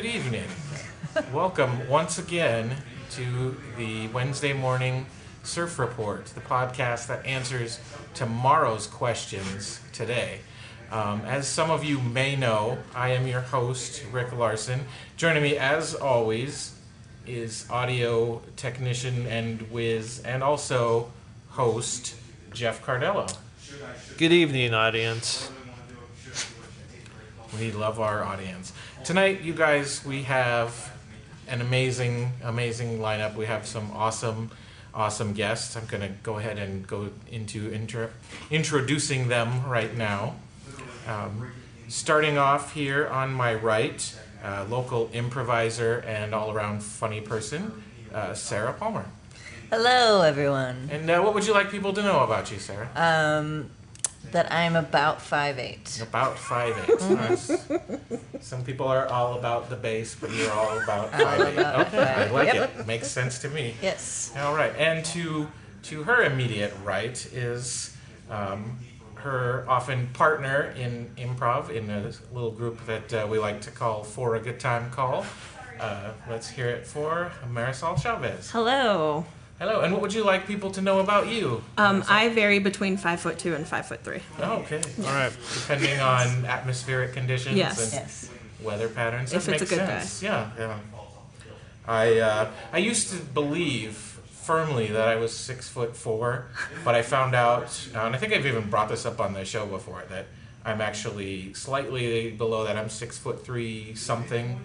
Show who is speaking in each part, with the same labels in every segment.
Speaker 1: Good evening. Welcome once again to the Wednesday morning surf report, the podcast that answers tomorrow's questions today. Um, as some of you may know, I am your host, Rick Larson. Joining me, as always, is audio technician and whiz, and also host Jeff Cardello.
Speaker 2: Good evening, audience.
Speaker 1: We love our audience. Tonight, you guys, we have an amazing, amazing lineup. We have some awesome, awesome guests. I'm going to go ahead and go into intro- introducing them right now. Um, starting off here on my right, uh, local improviser and all around funny person, uh, Sarah Palmer.
Speaker 3: Hello, everyone.
Speaker 1: And uh, what would you like people to know about you, Sarah?
Speaker 3: Um, that I'm about five eight.
Speaker 1: About five eight. Nice. Some people are all about the base, but you're all about
Speaker 3: All
Speaker 1: five eight.
Speaker 3: about
Speaker 1: Okay, I like
Speaker 3: Yep.
Speaker 1: it. Makes sense to me.
Speaker 3: Yes.
Speaker 1: All right, and to to her immediate right is um, her often partner in improv in a little group that uh, we like to call For a Good Time Call. Uh, let's hear it for Marisol Chavez.
Speaker 4: Hello.
Speaker 1: Hello, and what would you like people to know about you?
Speaker 4: Um, I vary between five foot two and five foot three.
Speaker 1: Oh, okay.
Speaker 2: All right.
Speaker 1: Depending on atmospheric conditions
Speaker 4: Yes.
Speaker 1: and
Speaker 3: Yes.
Speaker 1: weather patterns.
Speaker 4: If
Speaker 1: that
Speaker 4: it's a
Speaker 1: makes
Speaker 4: good
Speaker 1: sense. Yeah, yeah. I uh, I used to believe firmly that I was six foot four, but I found out, uh, and I think I've even brought this up on the show before, that I'm actually slightly below that. I'm six foot three something.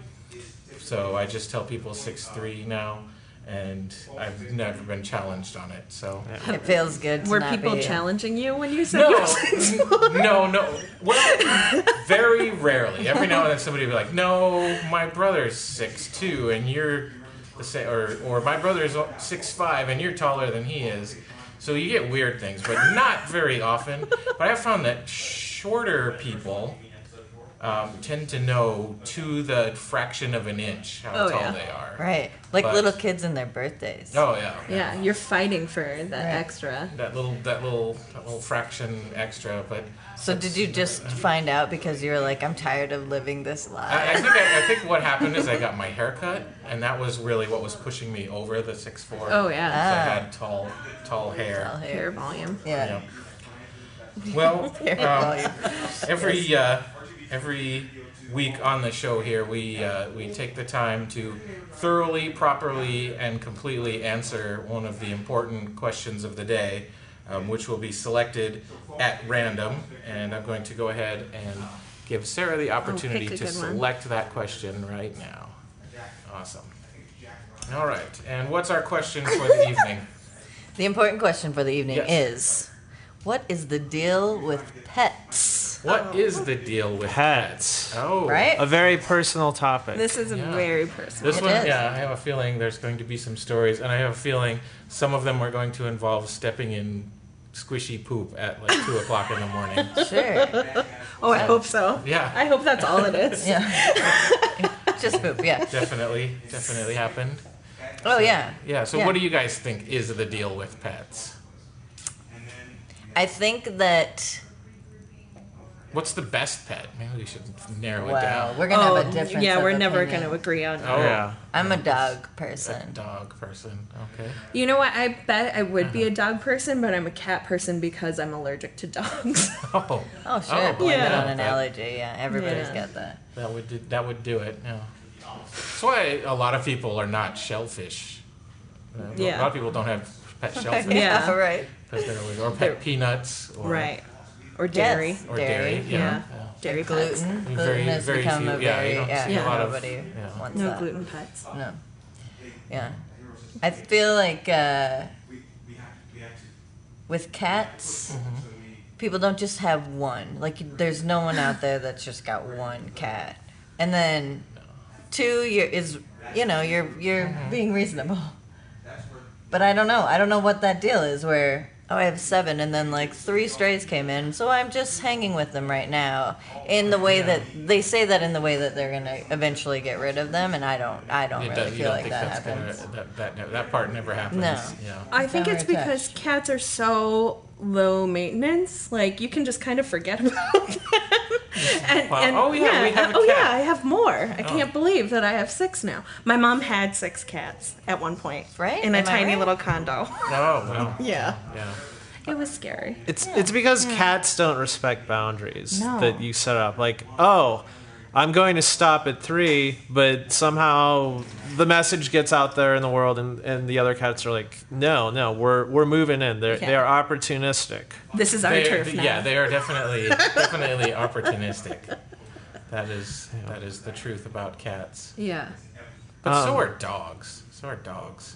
Speaker 1: So I just tell people six three now, and I've never been challenged on it. So.
Speaker 3: It feels good. To
Speaker 4: Were
Speaker 3: not
Speaker 4: people
Speaker 3: be-
Speaker 4: challenging you when you said
Speaker 1: No,
Speaker 4: you were six
Speaker 1: n- no, no. Well, very rarely. Every now and then somebody will be like, "No, my brother's six two, and you're the same," or "or my brother's six five, and you're taller than he is." So you get weird things, but not very often. But I found that shorter people um, tend to know to the fraction of an inch how
Speaker 4: Oh,
Speaker 1: tall
Speaker 4: yeah.
Speaker 1: they are.
Speaker 3: Right. Like
Speaker 1: But-
Speaker 3: little kids and their birthdays.
Speaker 1: Oh yeah.
Speaker 4: Yeah, you're fighting for that
Speaker 3: Right.
Speaker 4: extra.
Speaker 1: That little that little that little fraction extra, but
Speaker 3: So did you just find out because you were like, I'm tired of living this life?
Speaker 1: I think I, I think what happened is I got my hair cut, and that was really what was pushing me over the six four.
Speaker 4: Oh yeah,
Speaker 1: I
Speaker 3: Ah.
Speaker 1: had tall, tall hair.
Speaker 3: Tall
Speaker 4: hair
Speaker 3: hair.
Speaker 4: volume.
Speaker 3: Yeah.
Speaker 1: Yeah. Well,
Speaker 3: Hair
Speaker 1: um,
Speaker 3: volume.
Speaker 1: every uh, every week on the show here, we uh, we take the time to thoroughly, properly, and completely answer one of the important questions of the day, um, which will be selected at random. And I'm going to go ahead and give Sarah the opportunity
Speaker 4: pick
Speaker 1: to
Speaker 4: good one.
Speaker 1: select that question right now. Awesome. All right. And what's our question for the evening?
Speaker 3: The important question for the evening
Speaker 1: Yes.
Speaker 3: is, what is the deal with pets?
Speaker 1: What oh. is the deal with
Speaker 2: Pets.
Speaker 1: Oh,
Speaker 3: Right?
Speaker 2: A very personal topic.
Speaker 4: This is
Speaker 1: Yeah.
Speaker 4: very personal.
Speaker 1: This
Speaker 3: It
Speaker 1: one,
Speaker 3: is.
Speaker 1: yeah, I have a feeling there's going to be some stories, and I have a feeling some of them are going to involve stepping in squishy poop at like two o'clock in the morning.
Speaker 3: Sure.
Speaker 4: Oh, I hope so.
Speaker 1: Yeah.
Speaker 4: I hope that's all it is.
Speaker 3: Yeah. just poop, yeah.
Speaker 1: Definitely, definitely happened.
Speaker 3: Oh, yeah.
Speaker 1: Yeah. So,
Speaker 3: Yeah.
Speaker 1: what do you guys think is the deal with pets?
Speaker 3: I think that,
Speaker 1: What's the best pet? Maybe we should narrow it down.
Speaker 3: we're going to
Speaker 4: Oh,
Speaker 3: have a difference.
Speaker 4: yeah,
Speaker 3: of
Speaker 4: we're never
Speaker 3: opinion.
Speaker 4: going to agree on.
Speaker 1: Oh,
Speaker 2: yeah.
Speaker 3: I'm a dog person.
Speaker 1: a
Speaker 3: person.
Speaker 1: dog person. Okay.
Speaker 4: You know what? I bet I would
Speaker 1: Uh-huh.
Speaker 4: be a dog person, but I'm a cat person because I'm allergic to dogs.
Speaker 1: Oh,
Speaker 3: Oh, sure. Blame it
Speaker 4: Yeah.
Speaker 3: on an allergy. Yeah, everybody's
Speaker 4: Yeah.
Speaker 3: got that.
Speaker 1: that would do, that would do it. Yeah. That's why a lot of people are not shellfish. Uh, A lot of people don't have pet shellfish.
Speaker 4: Yeah.
Speaker 3: right.
Speaker 1: Because they're or pet peanuts or
Speaker 4: right. Or dairy.
Speaker 3: Yes.
Speaker 1: or dairy.
Speaker 3: Dairy,
Speaker 1: yeah.
Speaker 4: Yeah. Dairy pets.
Speaker 3: Gluten.
Speaker 1: Very-
Speaker 3: Gluten has
Speaker 1: very
Speaker 3: become
Speaker 1: few-
Speaker 3: a
Speaker 1: yeah,
Speaker 3: very
Speaker 1: you don't
Speaker 3: yeah,
Speaker 1: see
Speaker 4: a lot
Speaker 1: of-
Speaker 3: nobody
Speaker 1: yeah.
Speaker 3: wants
Speaker 4: No
Speaker 3: that.
Speaker 4: gluten pets.
Speaker 3: No. Yeah. I feel like uh, with cats,
Speaker 1: Mm-hmm.
Speaker 3: people don't just have one. Like, there's no one out there that's just got one cat. And then two, you're, is you know you're you're
Speaker 1: Mm-hmm.
Speaker 3: being reasonable. But I don't know. I don't know what that deal is. Where oh, I have seven, and then like three strays came in, so I'm just hanging with them right now. In the way that they say that in the way that they're gonna eventually get rid of them, and I don't. I don't
Speaker 1: It
Speaker 3: really
Speaker 1: does- you
Speaker 3: feel
Speaker 1: don't
Speaker 3: like
Speaker 1: think
Speaker 3: that
Speaker 1: that's
Speaker 3: happens.
Speaker 1: gonna, that, that, that part never happens.
Speaker 3: No.
Speaker 1: Yeah.
Speaker 4: I think
Speaker 3: Never
Speaker 4: it's because
Speaker 3: attached.
Speaker 4: cats are so low maintenance. Like you can just kind of forget about them. and,
Speaker 1: Wow.
Speaker 4: and
Speaker 1: Oh, yeah, we have a
Speaker 4: oh
Speaker 1: cat.
Speaker 4: yeah, I have more. I oh. can't believe that I have six now. My mom had six cats at one point,
Speaker 3: Right?
Speaker 4: In a
Speaker 3: Am I
Speaker 4: tiny
Speaker 3: right?
Speaker 4: little condo.
Speaker 1: Oh, well.
Speaker 4: yeah,
Speaker 1: Yeah.
Speaker 4: it was scary.
Speaker 2: It's it's because cats don't respect boundaries
Speaker 4: No.
Speaker 2: that you set up. Like, oh, I'm going to stop at three, but somehow the message gets out there in the world, and, and the other cats are like, no, no, we're we're moving in. They're they are opportunistic.
Speaker 4: This is our
Speaker 1: They-
Speaker 4: turf now.
Speaker 1: Yeah, they are definitely definitely opportunistic. That is that is the truth about cats.
Speaker 4: yeah.
Speaker 1: But so
Speaker 2: Um,
Speaker 1: are dogs. So are dogs.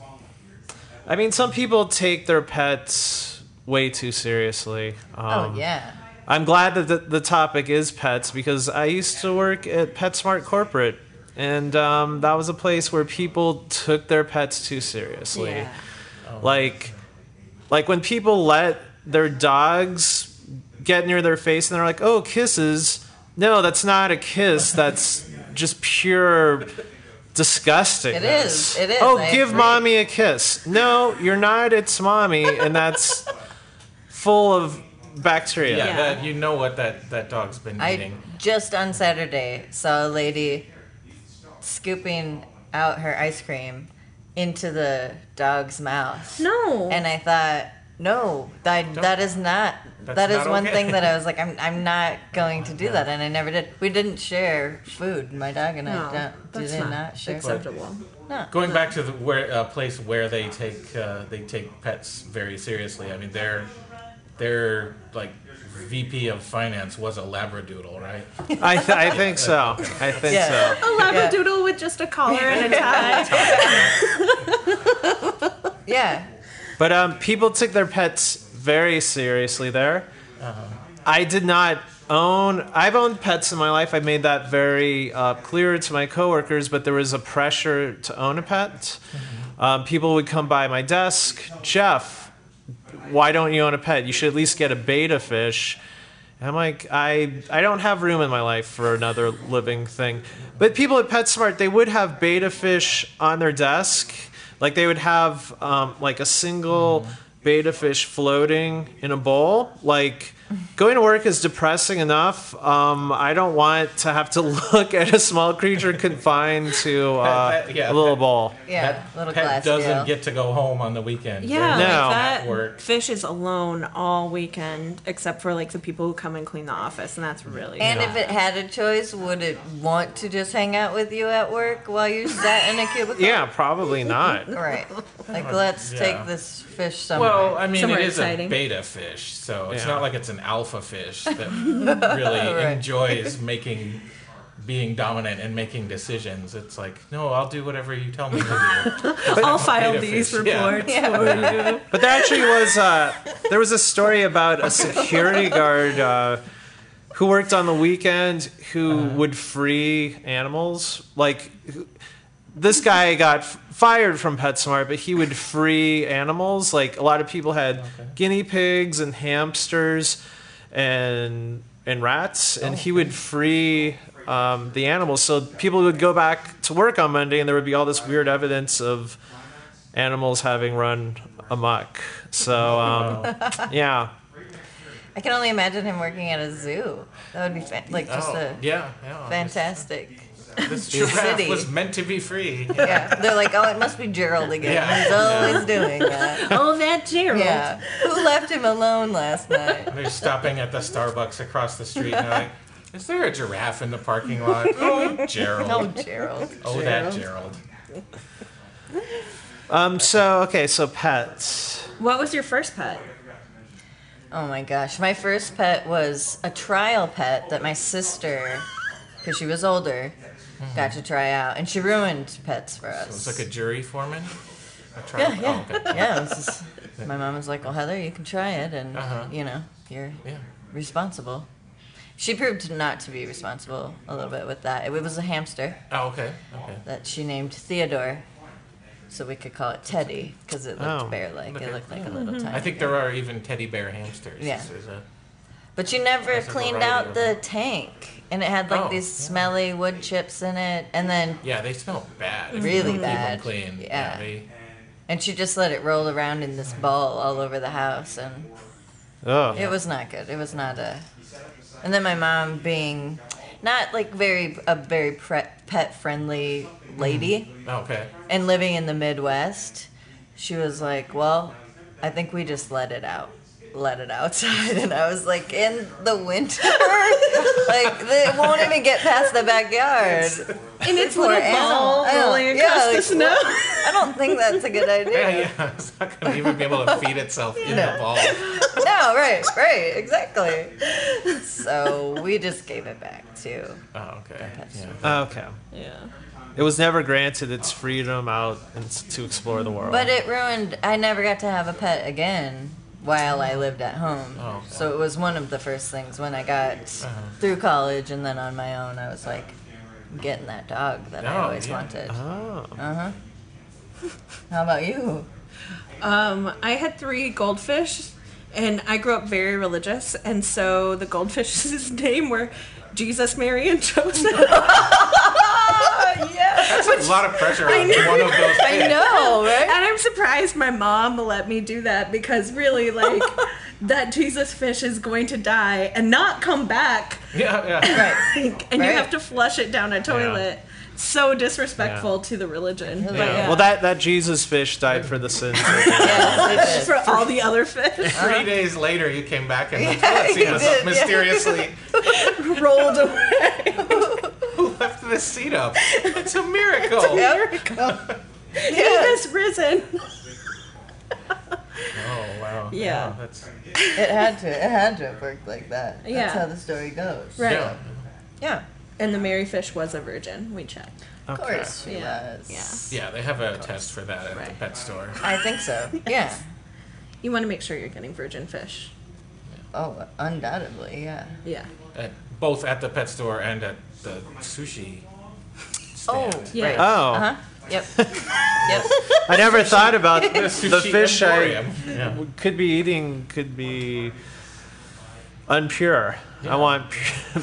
Speaker 2: I mean, some people take their pets way too seriously. Um,
Speaker 3: Oh yeah.
Speaker 2: I'm glad that the, the topic is pets because I used to work at PetSmart Corporate, and um, that was a place where people took their pets too seriously.
Speaker 4: Yeah.
Speaker 2: Like, like when people let their dogs get near their face and they're like, "Oh, kisses." No, that's not a kiss. That's just pure disgusting.
Speaker 3: It is. It is.
Speaker 2: Oh,
Speaker 3: I
Speaker 2: give
Speaker 3: agree.
Speaker 2: mommy a kiss. No, you're not. It's mommy, and that's full of bacteria.
Speaker 1: Yeah,
Speaker 4: Yeah.
Speaker 1: That, you know what that, that dog's been
Speaker 3: I
Speaker 1: eating.
Speaker 3: just on Saturday saw a lady scooping out her ice cream into the dog's mouth.
Speaker 4: No.
Speaker 3: And I thought, no, that, that is not.
Speaker 1: That's
Speaker 3: that is
Speaker 1: not
Speaker 3: one
Speaker 1: okay.
Speaker 3: thing that I was like, I'm, I'm not going to do that, and I never did. We didn't share food. My dog and
Speaker 4: no,
Speaker 3: I don't,
Speaker 4: that's
Speaker 3: did
Speaker 4: not,
Speaker 3: not share food.
Speaker 4: acceptable.
Speaker 3: No.
Speaker 1: Going back to the where uh, place where they take uh, they take pets very seriously. I mean, their their like VP of finance was a labradoodle, right?
Speaker 2: I, th- I think so. I think
Speaker 3: Yeah.
Speaker 2: so.
Speaker 4: A labradoodle with just a collar and a tie.
Speaker 3: Yeah.
Speaker 2: But um, people took their pets very seriously there. I did not own. I've owned pets in my life. I made that very uh, clear to my coworkers. But there was a pressure to own a pet. Um, people would come by my desk. Jeff, why don't you own a pet? You should at least get a betta fish. I'm like, I I don't have room in my life for another living thing. But people at PetSmart, they would have betta fish on their desk. Like they would have um, like a single betta fish floating in a bowl. Like going to work is depressing enough. Um, I don't want to have to look at a small creature confined to uh,
Speaker 1: That- yeah,
Speaker 2: a little
Speaker 1: that-
Speaker 2: bowl.
Speaker 3: Yeah.
Speaker 1: that
Speaker 3: little
Speaker 1: pet
Speaker 3: glass
Speaker 1: doesn't
Speaker 3: deal.
Speaker 1: get to go home on the weekend.
Speaker 4: Yeah,
Speaker 2: No.
Speaker 4: like that
Speaker 1: work.
Speaker 4: fish is alone all weekend, except for like the people who come and clean the office, and that's really.
Speaker 3: And
Speaker 4: sad.
Speaker 3: if it had a choice, would it want to just hang out with you at work while you sat in a cubicle?
Speaker 2: Yeah, probably not.
Speaker 3: Right. Like, let's
Speaker 1: Yeah.
Speaker 3: take this fish somewhere.
Speaker 1: Well, I mean,
Speaker 4: Somewhere
Speaker 1: it is
Speaker 4: exciting.
Speaker 1: a beta fish, so it's
Speaker 2: Yeah.
Speaker 1: not like it's an alpha fish that really
Speaker 3: Right.
Speaker 1: enjoys making, being dominant and making decisions. It's like, no, I'll do whatever you tell me to do.
Speaker 4: I'll file these
Speaker 1: fish,
Speaker 4: reports
Speaker 3: Yeah.
Speaker 4: for you.
Speaker 2: But there actually was uh, there was a story about a security guard uh, who worked on the weekend who would free animals. Like this guy got f- fired from PetSmart, but he would free animals. Like a lot of people had guinea pigs and hamsters and and rats, and he would free. Um, the animals, so people would go back to work on Monday, and there would be all this weird evidence of animals having run amok. So um, yeah,
Speaker 3: I can only imagine him working at a zoo. That would be fa- like just
Speaker 1: Oh,
Speaker 3: a
Speaker 1: yeah, yeah.
Speaker 3: fantastic.
Speaker 1: This giraffe
Speaker 3: city.
Speaker 1: was meant to be free.
Speaker 3: Yeah, they're like, oh, it must be Gerald again.
Speaker 1: Yeah.
Speaker 3: He's always doing that.
Speaker 4: Oh, that Gerald.
Speaker 3: Yeah, who left him alone last night?
Speaker 1: They're stopping at the Starbucks across the street, and they're like, "Is there a giraffe in the parking lot?" Oh, Gerald.
Speaker 3: Oh, Gerald.
Speaker 1: oh, that Gerald.
Speaker 2: Um. So okay. So pets.
Speaker 4: What was your first pet?
Speaker 3: Oh my gosh, my first pet was a trial pet that my sister, because she was older, got to try out, and she ruined pets for us.
Speaker 1: It's like a jury foreman. A tri-
Speaker 3: Yeah, yeah,
Speaker 1: Oh, okay.
Speaker 3: yeah. It was just, my mom was like, "Well, Heather, you can try it, and
Speaker 1: Uh-huh.
Speaker 3: you know, you're
Speaker 1: Yeah.
Speaker 3: responsible." She proved not to be responsible a little bit with that. It was a hamster
Speaker 1: Oh, okay. Okay.
Speaker 3: that she named Theodore, so we could call it Teddy because it looked
Speaker 2: Oh.
Speaker 3: bear-like.
Speaker 1: Okay.
Speaker 3: It looked like a little tiny.
Speaker 1: I think there are even teddy bear hamsters.
Speaker 3: Yeah.
Speaker 1: A-
Speaker 3: But you never cleaned out the tank, and it had like
Speaker 1: Oh,
Speaker 3: these
Speaker 1: yeah.
Speaker 3: smelly wood chips in it, and then
Speaker 1: yeah, they smell bad. if you
Speaker 3: Really
Speaker 1: don't keep 'em
Speaker 3: bad.
Speaker 1: clean.
Speaker 3: Yeah.
Speaker 1: they,
Speaker 3: and she just let it roll around in this ball all over the house, and
Speaker 2: Oh.
Speaker 3: It was not good. It was not a. And then my mom being not like very a very pre- pet friendly lady mm.
Speaker 1: Okay.
Speaker 3: and living in the Midwest, she was like, "Well, I think we just let it out." Let it outside, and I was like, in the winter, like it won't even get past the backyard.
Speaker 4: And its
Speaker 3: Poor
Speaker 4: little ball
Speaker 3: I know.
Speaker 4: rolling
Speaker 3: Yeah,
Speaker 4: across the
Speaker 3: like,
Speaker 4: snow.
Speaker 3: I don't think that's a good idea.
Speaker 1: Yeah, yeah. It's not going to even be able to feed itself in
Speaker 3: No.
Speaker 1: the ball.
Speaker 3: No, right, right, exactly. So we just gave it back to.
Speaker 1: Oh, okay.
Speaker 3: pet
Speaker 1: Yeah.
Speaker 2: Oh, okay.
Speaker 4: Yeah.
Speaker 2: It was never granted its freedom out and to explore the world.
Speaker 3: But it ruined. I never got to have a pet again while I lived at home.
Speaker 1: Oh, okay.
Speaker 3: So it was one of the first things when I got
Speaker 1: Uh-huh.
Speaker 3: through college and then on my own. I was like, getting that dog that I
Speaker 1: Oh,
Speaker 3: always
Speaker 1: yeah.
Speaker 3: wanted.
Speaker 2: oh.
Speaker 3: Uh huh. How about you?
Speaker 4: Um, I had three goldfish, and I grew up very religious, and so the goldfish's name were Jesus, Mary, and Joseph.
Speaker 3: yeah.
Speaker 1: That's a lot of pressure on one of those
Speaker 3: I
Speaker 1: kids.
Speaker 3: know, right?
Speaker 4: And I'm surprised my mom let me do that because really, like, that Jesus fish is going to die and not come back,
Speaker 1: Yeah, yeah.
Speaker 3: Right.
Speaker 4: and you have to flush it down a toilet. So disrespectful to the religion. But
Speaker 3: Yeah.
Speaker 4: yeah.
Speaker 2: Well, that, that Jesus fish died for the sins. of-
Speaker 3: Yes,
Speaker 4: for all the other fish
Speaker 1: Three uh-huh. days later, you came back and the
Speaker 3: Yeah,
Speaker 1: toilet seat was
Speaker 3: did,
Speaker 1: up
Speaker 3: yeah.
Speaker 1: mysteriously.
Speaker 4: rolled away.
Speaker 1: Who left this seat up? It's a miracle.
Speaker 3: did.
Speaker 4: He has risen.
Speaker 1: Oh wow.
Speaker 4: Yeah.
Speaker 1: Wow, that's
Speaker 3: It had to. It had to have worked like that. That's
Speaker 4: Yeah.
Speaker 3: how the story goes.
Speaker 4: Right.
Speaker 1: yeah.
Speaker 3: Yeah.
Speaker 4: And the Mary fish was a virgin. We checked.
Speaker 3: Of course she
Speaker 4: Yeah.
Speaker 3: was.
Speaker 4: Yeah.
Speaker 1: Yeah, they have a test for that at the pet store.
Speaker 3: I think so. Yeah.
Speaker 4: You want to make sure you're getting virgin fish.
Speaker 3: Oh, undoubtedly, yeah.
Speaker 4: Yeah.
Speaker 1: At, both at the pet store and at the sushi
Speaker 3: Oh.
Speaker 4: Yeah.
Speaker 3: right.
Speaker 2: Oh.
Speaker 3: Uh huh. Yep. yep.
Speaker 2: I never thought about
Speaker 1: The
Speaker 2: the
Speaker 1: sushi
Speaker 2: fish I.
Speaker 1: Yeah.
Speaker 2: could be eating could be unpure. I want pure,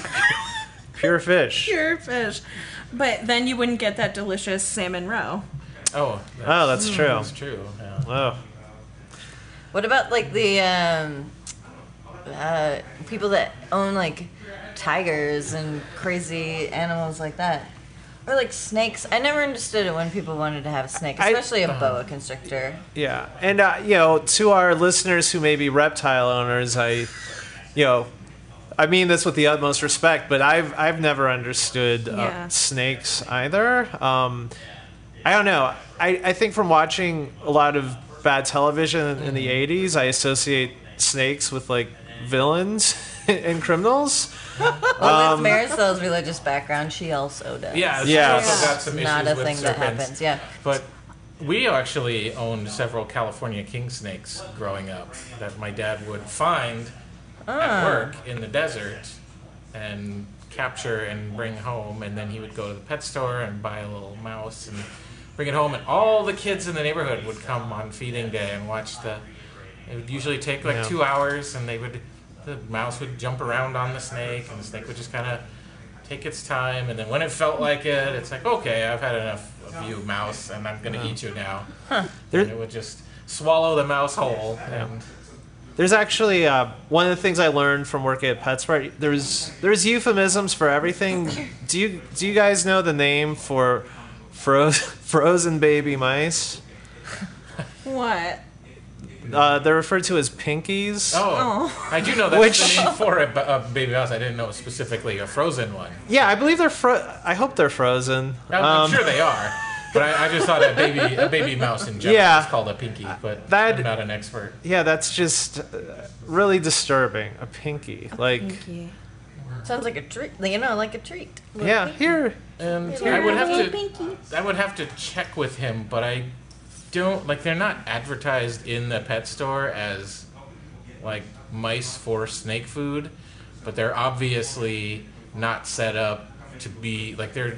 Speaker 2: pure fish.
Speaker 4: Pure fish. But then you wouldn't get that delicious salmon roe.
Speaker 1: Oh, that's,
Speaker 2: Oh, that's true.
Speaker 1: that's true. Yeah.
Speaker 2: Oh,
Speaker 3: What about like the um, uh, people that own like tigers and crazy animals like that? Or like snakes. I never understood it when people wanted to have a snake, especially a boa constrictor.
Speaker 2: yeah. And uh, you know, to our listeners who may be reptile owners, I, you know, I mean this with the utmost respect, but I've I've never understood uh,
Speaker 4: Yeah.
Speaker 2: snakes either. Um, I don't know. I, I think from watching a lot of bad television in the '80s, I associate snakes with like villains and criminals.
Speaker 3: Well, with Marisol's religious background, she also does.
Speaker 1: Yeah, she's
Speaker 2: Yeah.
Speaker 1: also got some
Speaker 3: Not
Speaker 1: issues
Speaker 3: a
Speaker 1: with
Speaker 3: thing that
Speaker 1: serpents.
Speaker 3: happens. Yeah.
Speaker 1: But we actually owned several California king snakes growing up that my dad would find
Speaker 3: Ah.
Speaker 1: at work in the desert and capture and bring home, and then he would go to the pet store and buy a little mouse and bring it home, and all the kids in the neighborhood would come on feeding day and watch the. It would usually take like
Speaker 2: Yeah.
Speaker 1: two hours, and they would, the mouse would jump around on the snake, and the snake would just kind of take its time, and then when it felt like it, it's like, okay, I've had enough of you, mouse, and I'm gonna eat you now.
Speaker 2: There-
Speaker 1: And it would just swallow the mouse whole, and
Speaker 2: There's actually uh, one of the things I learned from working at PetSmart. There's there's euphemisms for everything. Do you do you guys know the name for fro- frozen baby mice?
Speaker 4: What?
Speaker 2: Uh, they're referred to as pinkies.
Speaker 1: oh, I do know that's
Speaker 2: Which-
Speaker 1: the name for a, ba- a baby mouse. I didn't know specifically a frozen one.
Speaker 2: Yeah, I believe they're fro- I hope they're frozen.
Speaker 1: I'm,
Speaker 2: Um,
Speaker 1: I'm sure they are, but I, I just thought a baby a baby mouse in general
Speaker 2: Yeah.
Speaker 1: is called a pinky, but
Speaker 2: That-
Speaker 1: I'm not an expert.
Speaker 2: Yeah, that's just uh, really disturbing. A pinky, like
Speaker 3: Sounds like a treat. You know, like a treat.
Speaker 2: yeah. Here,
Speaker 1: And
Speaker 3: Little
Speaker 1: I would have to
Speaker 4: Pinky.
Speaker 1: I would have to check with him, but I don't like they're not advertised in the pet store as like mice for snake food, but they're obviously not set up to be like they're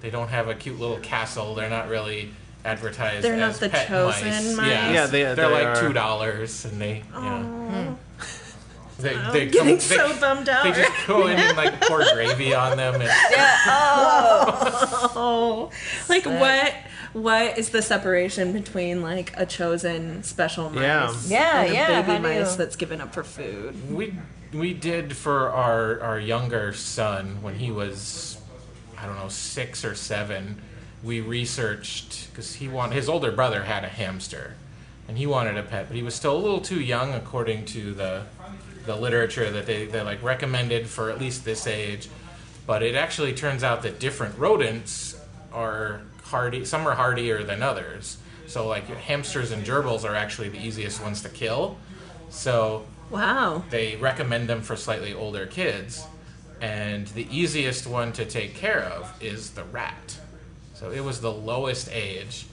Speaker 1: they don't have a cute little castle. They're not really advertised.
Speaker 4: They're not
Speaker 1: as
Speaker 4: the
Speaker 1: pet
Speaker 4: chosen mice?
Speaker 1: Yeah,
Speaker 2: Yeah, they-
Speaker 1: they're
Speaker 2: they
Speaker 1: like
Speaker 2: are-
Speaker 1: two dollars, and they yeah. They,
Speaker 4: I'm
Speaker 1: they
Speaker 4: getting
Speaker 1: come,
Speaker 4: so
Speaker 1: they,
Speaker 4: bummed out.
Speaker 1: they just go in and like pour gravy on them and
Speaker 3: Yeah. Oh.
Speaker 4: Oh, like what? What is the separation between like a chosen special mice
Speaker 2: Yeah.
Speaker 3: Yeah,
Speaker 4: a
Speaker 3: yeah,
Speaker 4: baby
Speaker 3: how do you-
Speaker 4: mice that's given up for food?
Speaker 1: We we did for our our younger son when he was I don't know six or seven. We researched because he wanted his older brother had a hamster, and he wanted a pet, but he was still a little too young according to the the literature that they they like recommended for at least this age. But it actually turns out that different rodents are hardy. Some are hardier than others. So like hamsters and gerbils are actually the easiest ones to kill. So
Speaker 4: Wow.
Speaker 1: they recommend them for slightly older kids. And the easiest one to take care of is the rat. So it was the lowest age.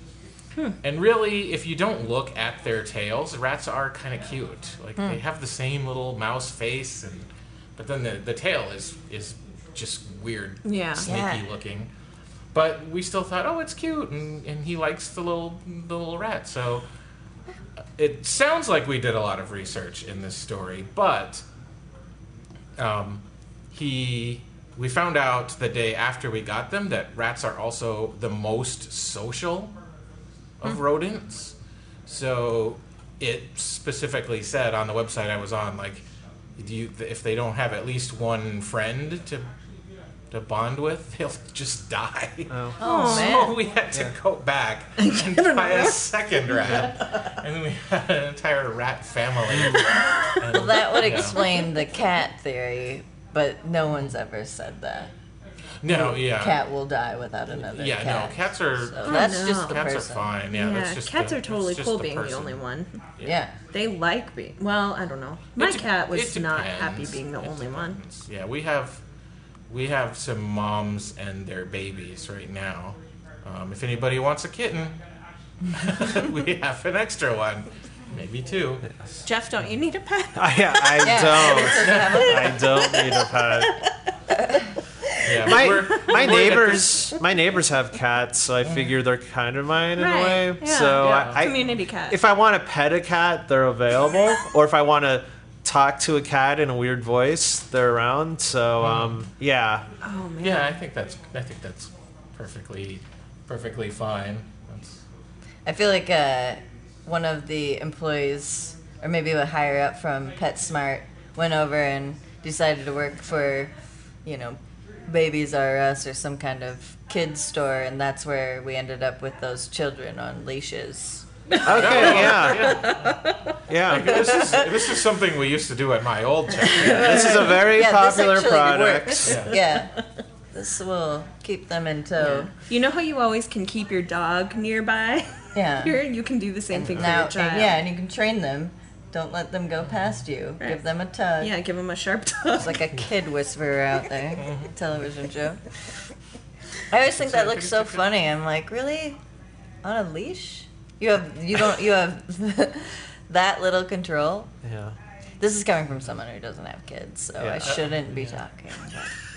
Speaker 1: Hmm. And really, if you don't look at their tails, rats are kind of cute. Like they hmm. have the same little mouse face, and but then the, the tail is is just weird,
Speaker 4: Yeah.
Speaker 1: snaky
Speaker 3: Yeah.
Speaker 1: looking. But we still thought, oh, it's cute, and, and he likes the little the little rat. So it sounds like we did a lot of research in this story, but um, he we found out the day after we got them that rats are also the most social of rodents. So it specifically said on the website I was on, like, do you, if they don't have at least one friend to to bond with, they'll just die.
Speaker 2: Oh.
Speaker 3: Oh, oh
Speaker 1: So
Speaker 3: man.
Speaker 1: we had to go back and buy a second rat, and then we had an entire rat family. And,
Speaker 3: Well, that would
Speaker 1: yeah.
Speaker 3: explain the cat theory, but no one's ever said that.
Speaker 1: No, yeah,
Speaker 3: Cat will die without another cat.
Speaker 1: yeah,
Speaker 3: cat.
Speaker 1: no, cats are
Speaker 3: So that's
Speaker 4: no.
Speaker 3: just the
Speaker 1: cats
Speaker 3: person.
Speaker 1: are fine. Yeah,
Speaker 4: Yeah,
Speaker 1: that's just
Speaker 4: cats
Speaker 1: the-
Speaker 4: are totally cool
Speaker 1: the
Speaker 4: being the
Speaker 1: person.
Speaker 4: only one.
Speaker 3: Yeah.
Speaker 4: They like being. Well, I don't know. My
Speaker 1: It
Speaker 4: cat was not happy being the
Speaker 1: It
Speaker 4: only one.
Speaker 1: Yeah, we have we have some moms and their babies right now. Um, if anybody wants a kitten, we have an extra one, maybe two.
Speaker 4: Jeff, don't you need a pet?
Speaker 2: I, I
Speaker 3: Yeah.
Speaker 2: don't. I don't need a pet.
Speaker 1: Yeah,
Speaker 2: My
Speaker 1: we're-
Speaker 2: my
Speaker 1: we're at
Speaker 2: neighbors my neighbors have cats, so I figure they're kind of mine in
Speaker 4: Right,
Speaker 2: a way.
Speaker 4: yeah.
Speaker 2: So
Speaker 1: Yeah.
Speaker 2: I, I
Speaker 4: Community cat.
Speaker 2: if I want to pet a cat, they're available. or if I want to talk to a cat in a weird voice, they're around. So um, yeah,
Speaker 4: oh man.
Speaker 1: Yeah, I think that's I think that's perfectly perfectly fine. That's,
Speaker 3: I feel like uh, one of the employees, or maybe a higher up from PetSmart, went over and decided to work for, you know, Babies R Us or some kind of kids store, and that's where we ended up with those children on leashes.
Speaker 2: Okay, yeah,
Speaker 1: yeah.
Speaker 2: yeah.
Speaker 1: This is this is something we used to do at my old job.
Speaker 2: This is a very
Speaker 3: yeah,
Speaker 2: popular
Speaker 3: this actually
Speaker 2: product.
Speaker 3: works.
Speaker 1: Yeah.
Speaker 3: Yeah. This will keep them in tow.
Speaker 4: You know how you always can keep your dog nearby?
Speaker 3: Yeah.
Speaker 4: Here, you can do the same thing
Speaker 3: now,
Speaker 4: for your child.
Speaker 3: and yeah, and you can train them. Don't let them go past you.
Speaker 4: Right.
Speaker 3: Give them a tug.
Speaker 4: Yeah, give him a sharp
Speaker 3: tug.
Speaker 4: It's
Speaker 3: like a kid whisperer out there. Television show. I always think that looks so funny. I'm like, really? On a leash? You have you don't you have that little control?
Speaker 2: Yeah,
Speaker 3: This is coming from someone who doesn't have kids, so
Speaker 2: Yeah.
Speaker 3: I shouldn't be talking.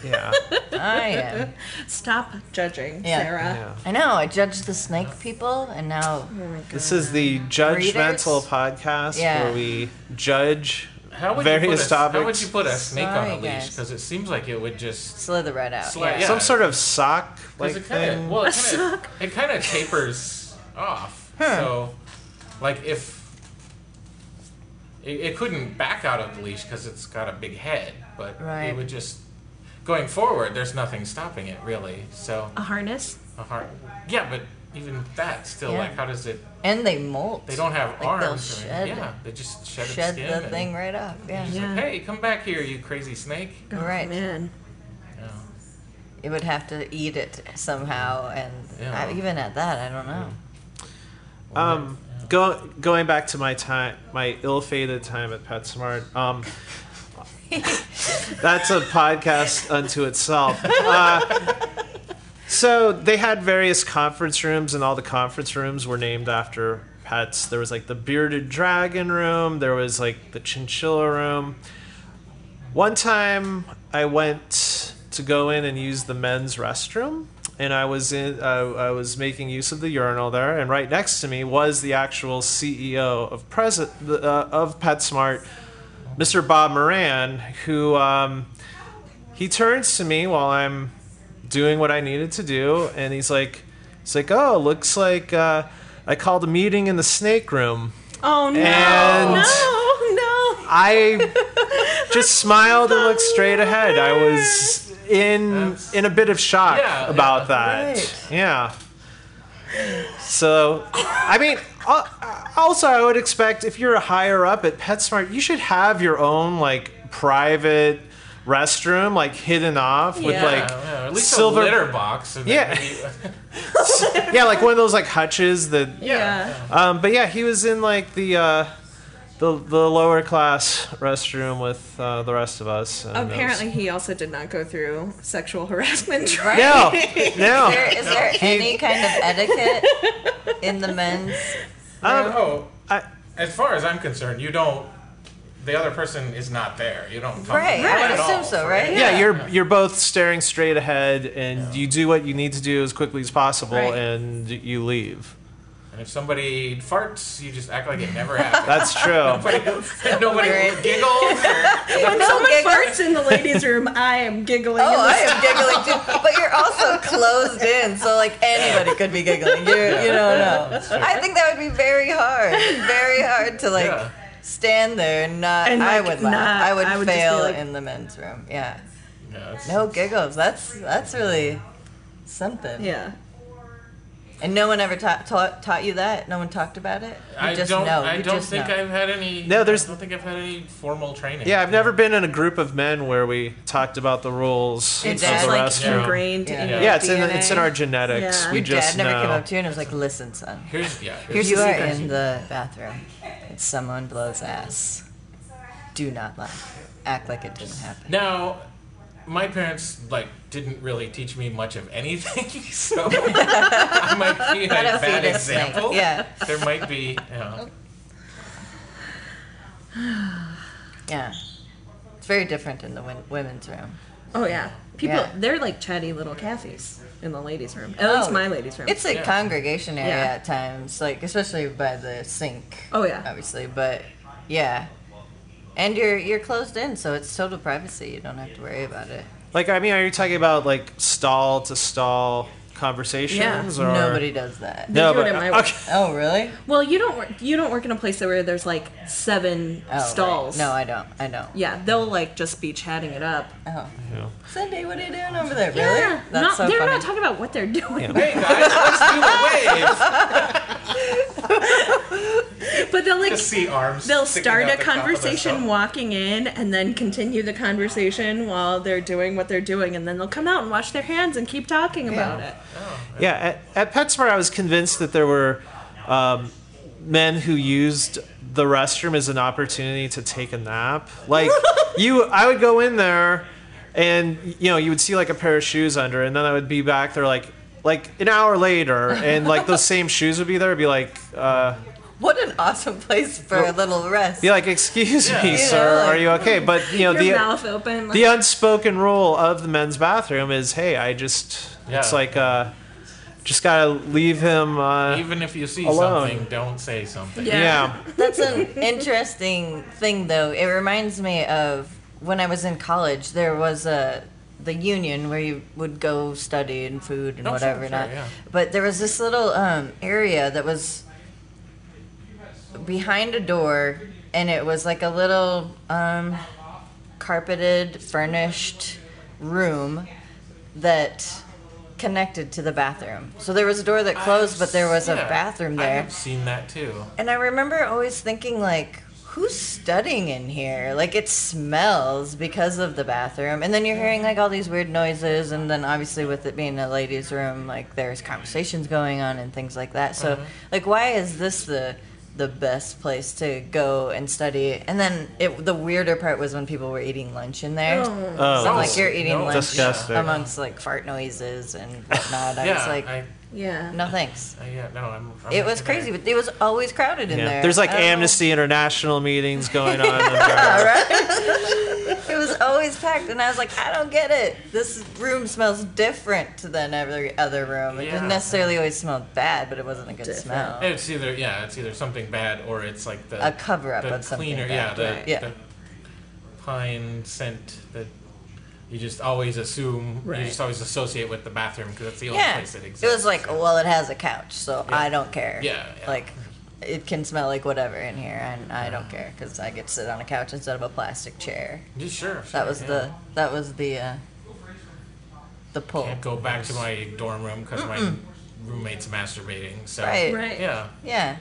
Speaker 2: yeah,
Speaker 3: I am.
Speaker 4: Stop judging,
Speaker 3: Yeah.
Speaker 4: Sarah.
Speaker 2: yeah.
Speaker 3: I know. I judged the snake people, and now
Speaker 4: Oh.
Speaker 2: This is the judgmental
Speaker 3: Readers?
Speaker 2: podcast
Speaker 3: Yeah.
Speaker 2: where we judge
Speaker 1: How would
Speaker 2: various
Speaker 1: you put a,
Speaker 2: topics.
Speaker 1: How would you put a snake on a leash? Because it seems like it would just
Speaker 3: slither right out.
Speaker 1: Slide-
Speaker 3: yeah.
Speaker 1: yeah.
Speaker 2: Some sort of sock like
Speaker 1: Because it kind
Speaker 2: thing.
Speaker 1: well,
Speaker 4: A
Speaker 1: kind of it kind of tapers off. So, like if it, it couldn't back out of the leash because it's got a big head, but
Speaker 3: Right.
Speaker 1: it would just going forward. There's nothing stopping it really. So
Speaker 4: a harness.
Speaker 1: a hard, yeah, but even that still
Speaker 3: Yeah.
Speaker 1: like how does it?
Speaker 3: And they molt.
Speaker 1: They don't have
Speaker 3: Like they'll
Speaker 1: arms. or,
Speaker 3: shed-
Speaker 1: yeah, they just shed, its
Speaker 3: Shed
Speaker 1: skin
Speaker 3: the
Speaker 1: and
Speaker 3: thing right off. Yeah.
Speaker 4: Yeah.
Speaker 1: like, hey, come back here, you crazy snake.
Speaker 4: Oh,
Speaker 3: Right.
Speaker 4: man.
Speaker 1: Yeah.
Speaker 3: It would have to eat it somehow, and
Speaker 1: Yeah.
Speaker 3: I, even at that, I don't know.
Speaker 2: Um, go, going back to my time, my ill-fated time at PetSmart. Um, that's a podcast unto itself. Uh, so they had various conference rooms, and all the conference rooms were named after pets. There was like the bearded dragon room. There was like the chinchilla room. One time, I went to go in and use the men's restroom, and I was in. Uh, I was making use of the urinal there, and right next to me was the actual CEO of present uh, of PetSmart, Mr. Bob Moran, who um, he turns to me while I'm doing what I needed to do, and he's like, It's like, oh, looks like uh, I called a meeting in the snake room.
Speaker 4: Oh no!
Speaker 2: And-
Speaker 4: no! No!
Speaker 2: I just smiled and looked straight ahead. I was in
Speaker 1: That's-
Speaker 2: in a bit of shock
Speaker 1: Yeah,
Speaker 2: about
Speaker 1: yeah.
Speaker 2: that.
Speaker 3: Right.
Speaker 2: Yeah. So, I mean, also I would expect if you're a higher up at PetSmart, you should have your own like private restroom, like hidden off with like
Speaker 1: Yeah, yeah, at least
Speaker 2: silver-
Speaker 1: a litter box. and
Speaker 2: Yeah.
Speaker 1: maybe-
Speaker 2: yeah, like one of those like hutches that.
Speaker 4: Yeah.
Speaker 2: Um, but yeah, he was in like the uh, the the lower class restroom with uh, the rest of us. and it was-
Speaker 4: Apparently, he also did not go through sexual harassment training.
Speaker 2: No, no.
Speaker 3: Is there, is there any kind of etiquette in the men's?
Speaker 2: Um,
Speaker 1: oh,
Speaker 2: I-
Speaker 1: as far as I'm concerned, you don't. The other person is not there. You don't. talk
Speaker 3: Right,
Speaker 1: to them
Speaker 3: I would assume
Speaker 1: all,
Speaker 3: so, right?
Speaker 2: yeah, you're you're both staring straight ahead, and you do what you need to do as quickly as possible,
Speaker 4: Right.
Speaker 2: and you leave.
Speaker 1: And if somebody farts, you just act like it never happened.
Speaker 2: That's true.
Speaker 1: nobody nobody giggles. Or,
Speaker 4: When someone
Speaker 3: giggles.
Speaker 4: farts in the ladies' room, I am giggling.
Speaker 3: Oh, I am giggling too. But you're also closed in, so like anybody could be giggling. You you don't know. I think that would be very hard. Very hard to like
Speaker 1: Yeah.
Speaker 3: stand there and not.
Speaker 4: And,
Speaker 3: I
Speaker 4: like,
Speaker 3: would laugh.
Speaker 4: not-
Speaker 3: I would
Speaker 4: I would
Speaker 3: fail
Speaker 4: like-
Speaker 3: in the men's room. Yeah.
Speaker 1: Yeah,
Speaker 3: No giggles. That's that's really something.
Speaker 4: Yeah.
Speaker 3: And no one ever taught taught taught you that. No one talked about it. You
Speaker 1: I
Speaker 3: just
Speaker 1: don't.
Speaker 3: know.
Speaker 1: I
Speaker 3: You
Speaker 1: don't
Speaker 3: just
Speaker 1: think
Speaker 3: know.
Speaker 1: I've had any.
Speaker 2: No, there's-
Speaker 1: I don't think I've had any formal training.
Speaker 2: Yeah, I've never been in a group of men where we talked about the rules
Speaker 3: Your
Speaker 2: of
Speaker 3: dad,
Speaker 2: the
Speaker 4: like
Speaker 2: restroom.
Speaker 4: ingrained
Speaker 3: Yeah.
Speaker 4: in
Speaker 1: Yeah.
Speaker 2: yeah, it's in it's in our genetics.
Speaker 4: Yeah.
Speaker 2: We
Speaker 3: Your
Speaker 2: just
Speaker 3: dad never came up to you and was like, "Listen, son.
Speaker 1: Here's yeah.
Speaker 3: Here
Speaker 1: Here's
Speaker 3: you are
Speaker 1: secret.
Speaker 3: in the bathroom. And someone blows ass. Do not laugh. Act like it didn't happen.
Speaker 1: Now, my parents like didn't really teach me much of anything, so I might be a
Speaker 3: How to
Speaker 1: bad
Speaker 3: feed a snake.
Speaker 1: example.
Speaker 3: Yeah.
Speaker 1: There might be. You know,
Speaker 3: Yeah. It's very different in the women's room.
Speaker 4: Oh yeah. People,
Speaker 3: Yeah.
Speaker 4: they're like chatty little Cathys in the ladies' room. At least
Speaker 3: Oh,
Speaker 4: my ladies' room.
Speaker 3: It's a
Speaker 1: Yeah.
Speaker 3: congregation area
Speaker 4: Yeah.
Speaker 3: at times, like especially by the sink.
Speaker 4: Oh, yeah.
Speaker 3: Obviously, but yeah. And you're you're closed in, so it's total privacy. You don't have to worry about it.
Speaker 2: Like, I mean, are you talking about like stall to stall conversations?
Speaker 4: Yeah,
Speaker 2: or
Speaker 3: Nobody does that.
Speaker 2: No,
Speaker 4: do it
Speaker 2: but
Speaker 4: at my work.
Speaker 2: okay.
Speaker 3: Oh, really?
Speaker 4: well, you don't work. You don't work in a place where there's like seven
Speaker 3: Oh, right.
Speaker 4: stalls.
Speaker 3: No, I don't. I don't.
Speaker 4: Yeah, they'll like just be chatting it up.
Speaker 3: Oh.
Speaker 2: Yeah.
Speaker 3: Cindy, what are you doing over there? Really?
Speaker 4: Yeah,
Speaker 3: That's
Speaker 4: not,
Speaker 3: so
Speaker 4: they're
Speaker 3: funny.
Speaker 4: not talking about what they're doing,
Speaker 1: hey guys, let's do the wave.
Speaker 4: but they'll like
Speaker 1: Just see arms.
Speaker 4: they'll start a
Speaker 1: the top of the
Speaker 4: conversation walking in and then continue the conversation while they're doing what they're doing and then they'll come out and wash their hands and keep talking about it
Speaker 2: Yeah, at, at PetSmart, I was convinced that there were um, men who used the restroom as an opportunity to take a nap. Like you, I would go in there, and you know, you would see like a pair of shoes under, and then I would be back there like like an hour later, and like those same shoes would be there. I'd be like. Uh,
Speaker 3: What an awesome place for a little rest.
Speaker 2: be like, excuse me,
Speaker 1: Yeah.
Speaker 2: sir,
Speaker 3: Yeah,
Speaker 2: are you okay? But you know,
Speaker 4: your
Speaker 2: the
Speaker 4: mouth open like,
Speaker 2: the unspoken rule of the men's bathroom is, hey, I just, it's like, uh, just gotta leave him. Uh,
Speaker 1: Even if you see
Speaker 2: Alone.
Speaker 1: something, don't say something.
Speaker 4: Yeah.
Speaker 2: yeah.
Speaker 3: That's an interesting thing, though. It reminds me of when I was in college. There was a the union where you would go study and food and
Speaker 1: Oh, sure,
Speaker 3: whatever.
Speaker 1: sure,
Speaker 3: not.
Speaker 1: yeah.
Speaker 3: But there was this little um, area that was behind a door, and it was like a little um, carpeted, furnished room that connected to the bathroom. So there was a door that closed, but there was a bathroom there.
Speaker 1: I've seen that too.
Speaker 3: And I remember always thinking like, who's studying in here? Like it smells because of the bathroom. And then you're hearing like all these weird noises and then obviously with it being a ladies' room, like there's conversations going on and things like that. So like why is this the the best place to go and study? And then it the weirder part was when people were eating lunch in there.
Speaker 4: Oh.
Speaker 2: Oh,
Speaker 3: So like you're eating
Speaker 1: no,
Speaker 3: lunch
Speaker 2: Disgusting.
Speaker 3: amongst like fart noises and whatnot. I
Speaker 1: yeah,
Speaker 3: was like,
Speaker 1: I,
Speaker 4: yeah
Speaker 3: no thanks.
Speaker 1: I, yeah, no, I'm. I'm
Speaker 3: It was
Speaker 1: with you there.
Speaker 3: crazy, but it was always crowded in
Speaker 2: Yeah.
Speaker 3: there.
Speaker 2: There's like
Speaker 3: I don't know.
Speaker 2: Amnesty International meetings going on. in there.
Speaker 3: right? it was always packed, and I was like, I don't get it. This room smells different than every other room. It
Speaker 1: Yeah.
Speaker 3: didn't necessarily always smell bad, but it wasn't a good
Speaker 4: Different.
Speaker 3: smell.
Speaker 1: It's either yeah, it's either something bad or it's like the
Speaker 3: A cover up
Speaker 1: the
Speaker 3: of something
Speaker 1: cleaner,
Speaker 3: bad,
Speaker 1: yeah, the,
Speaker 3: right. Yeah.
Speaker 1: the pine scent, the you just always assume
Speaker 4: Right.
Speaker 1: you just always associate with the bathroom because that's the only
Speaker 3: Yeah.
Speaker 1: place it exists.
Speaker 3: It was like, well, it has a couch, so I don't care.
Speaker 1: Yeah, yeah.
Speaker 3: Like, it can smell like whatever in here, and I don't care because I get to sit on a couch instead of a plastic chair.
Speaker 1: Yeah, sure,
Speaker 3: That was
Speaker 1: yeah.
Speaker 3: the that was the uh, the pull.
Speaker 1: Can't go back to my dorm room because my roommate's masturbating. So
Speaker 3: Right.
Speaker 4: Right.
Speaker 1: yeah,
Speaker 3: Yeah.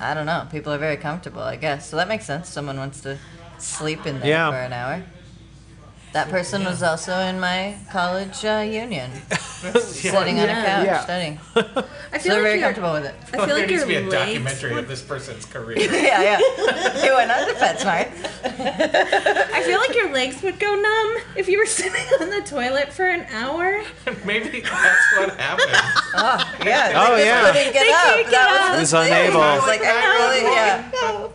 Speaker 3: I don't know. People are very comfortable, I guess. So that makes sense. Someone wants to sleep in there
Speaker 2: Yeah.
Speaker 3: for an hour. That person was also in my college uh, union, sitting on a couch
Speaker 2: Yeah.
Speaker 3: studying.
Speaker 4: I
Speaker 3: So
Speaker 4: feel
Speaker 3: they're
Speaker 4: like
Speaker 3: very
Speaker 4: your-
Speaker 3: comfortable with it.
Speaker 4: I feel
Speaker 1: there
Speaker 4: like
Speaker 1: needs
Speaker 4: your
Speaker 1: to be a
Speaker 4: legs
Speaker 1: documentary of this person's career.
Speaker 3: yeah, yeah. He went on to PetSmart.
Speaker 4: I feel like your legs would go numb if you were sitting on the toilet for an hour.
Speaker 1: Maybe that's what happened.
Speaker 3: Oh, yeah.
Speaker 2: Oh,
Speaker 3: they just
Speaker 2: yeah.
Speaker 3: couldn't get
Speaker 4: They
Speaker 3: up.
Speaker 4: can't get
Speaker 3: that
Speaker 4: up.
Speaker 3: was
Speaker 2: He's
Speaker 3: the thing.
Speaker 2: unable.
Speaker 3: I was like, I really, yeah.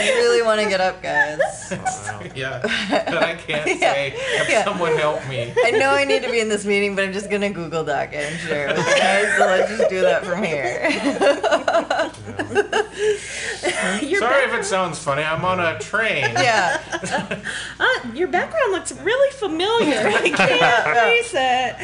Speaker 3: I really want to get up, guys.
Speaker 1: yeah, but I can't
Speaker 3: Yeah.
Speaker 1: say. Have
Speaker 3: Yeah.
Speaker 1: someone help me.
Speaker 3: I know I need to be in this meeting, but I'm just gonna Google Doc it and share it with you guys. So let's just do that from here.
Speaker 4: Your,
Speaker 1: Sorry if it sounds funny. I'm on a train.
Speaker 3: yeah.
Speaker 4: uh, your background looks really familiar. I can't face it.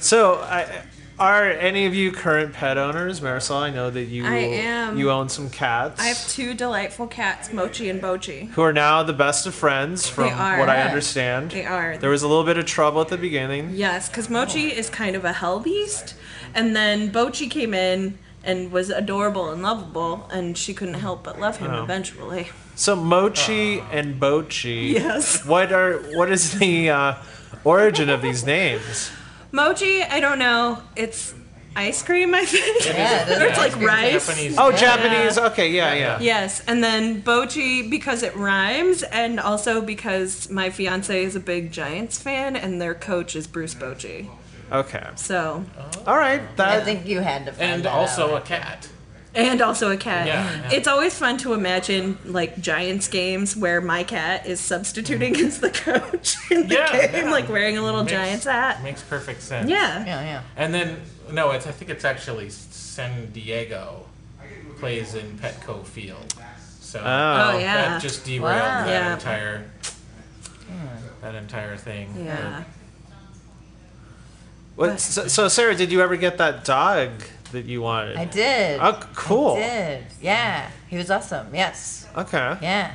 Speaker 2: So, I, are any of you current pet owners, Marisol? I know that you
Speaker 4: I am.
Speaker 2: you own some cats.
Speaker 4: I have two delightful cats, Mochi and Bochi.
Speaker 2: who are now the best of friends, from what I understand.
Speaker 4: They are.
Speaker 2: There was a little bit of trouble at the beginning.
Speaker 4: Yes, because Mochi is kind of a hell beast, and then Bochi came in and was adorable and lovable, and she couldn't help but love him
Speaker 2: Oh.
Speaker 4: eventually.
Speaker 2: So Mochi and Bochi.
Speaker 4: Yes.
Speaker 2: What are what is the uh, origin of these names?
Speaker 4: Mochi, I don't know. It's ice cream, I think.
Speaker 3: Yeah, it is
Speaker 4: or it's like rice.
Speaker 1: Japanese.
Speaker 2: Oh,
Speaker 3: Yeah.
Speaker 2: Japanese. Okay, yeah, yeah.
Speaker 4: Yes, and then Bochi because it rhymes, and also because my fiance is a big Giants fan, and their coach is Bruce Bochy.
Speaker 2: Okay.
Speaker 4: So,
Speaker 2: All right.
Speaker 3: I
Speaker 2: That
Speaker 3: think you had to find
Speaker 1: and
Speaker 3: that
Speaker 1: also
Speaker 3: out.
Speaker 1: a cat.
Speaker 4: And also a cat.
Speaker 1: Yeah, yeah.
Speaker 4: It's always fun to imagine like Giants games where my cat is substituting mm-hmm. as the coach in the
Speaker 1: Yeah,
Speaker 4: game,
Speaker 1: yeah.
Speaker 4: like wearing a little
Speaker 1: Makes-
Speaker 4: Giants hat.
Speaker 1: Makes perfect sense.
Speaker 4: Yeah.
Speaker 3: Yeah, yeah.
Speaker 1: And then no, it's I think it's actually San Diego plays in Petco Field. So
Speaker 2: Oh.
Speaker 4: Oh yeah.
Speaker 1: that just derailed
Speaker 3: Wow.
Speaker 1: that
Speaker 4: Yeah.
Speaker 1: entire that entire thing.
Speaker 4: Yeah.
Speaker 2: What, so, so, Sarah, did you ever get that dog that you wanted?
Speaker 3: I did.
Speaker 2: Oh, cool.
Speaker 3: I did. Yeah. He was awesome. Yes.
Speaker 2: Okay.
Speaker 3: Yeah.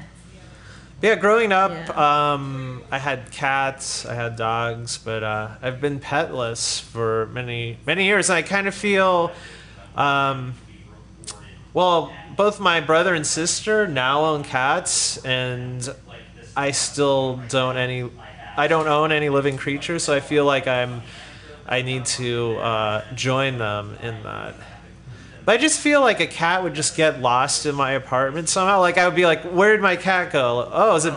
Speaker 2: Yeah, growing up,
Speaker 4: Yeah.
Speaker 2: um, I had cats, I had dogs, but uh, I've been petless for many many years. And I kind of feel, um, well, both my brother and sister now own cats, and I still don't any, I don't own any living creatures. So I feel like I'm, I need to uh, join them in that. But I just feel like a cat would just get lost in my apartment somehow. Like I would be like, "Where did my cat go? Oh, is it?"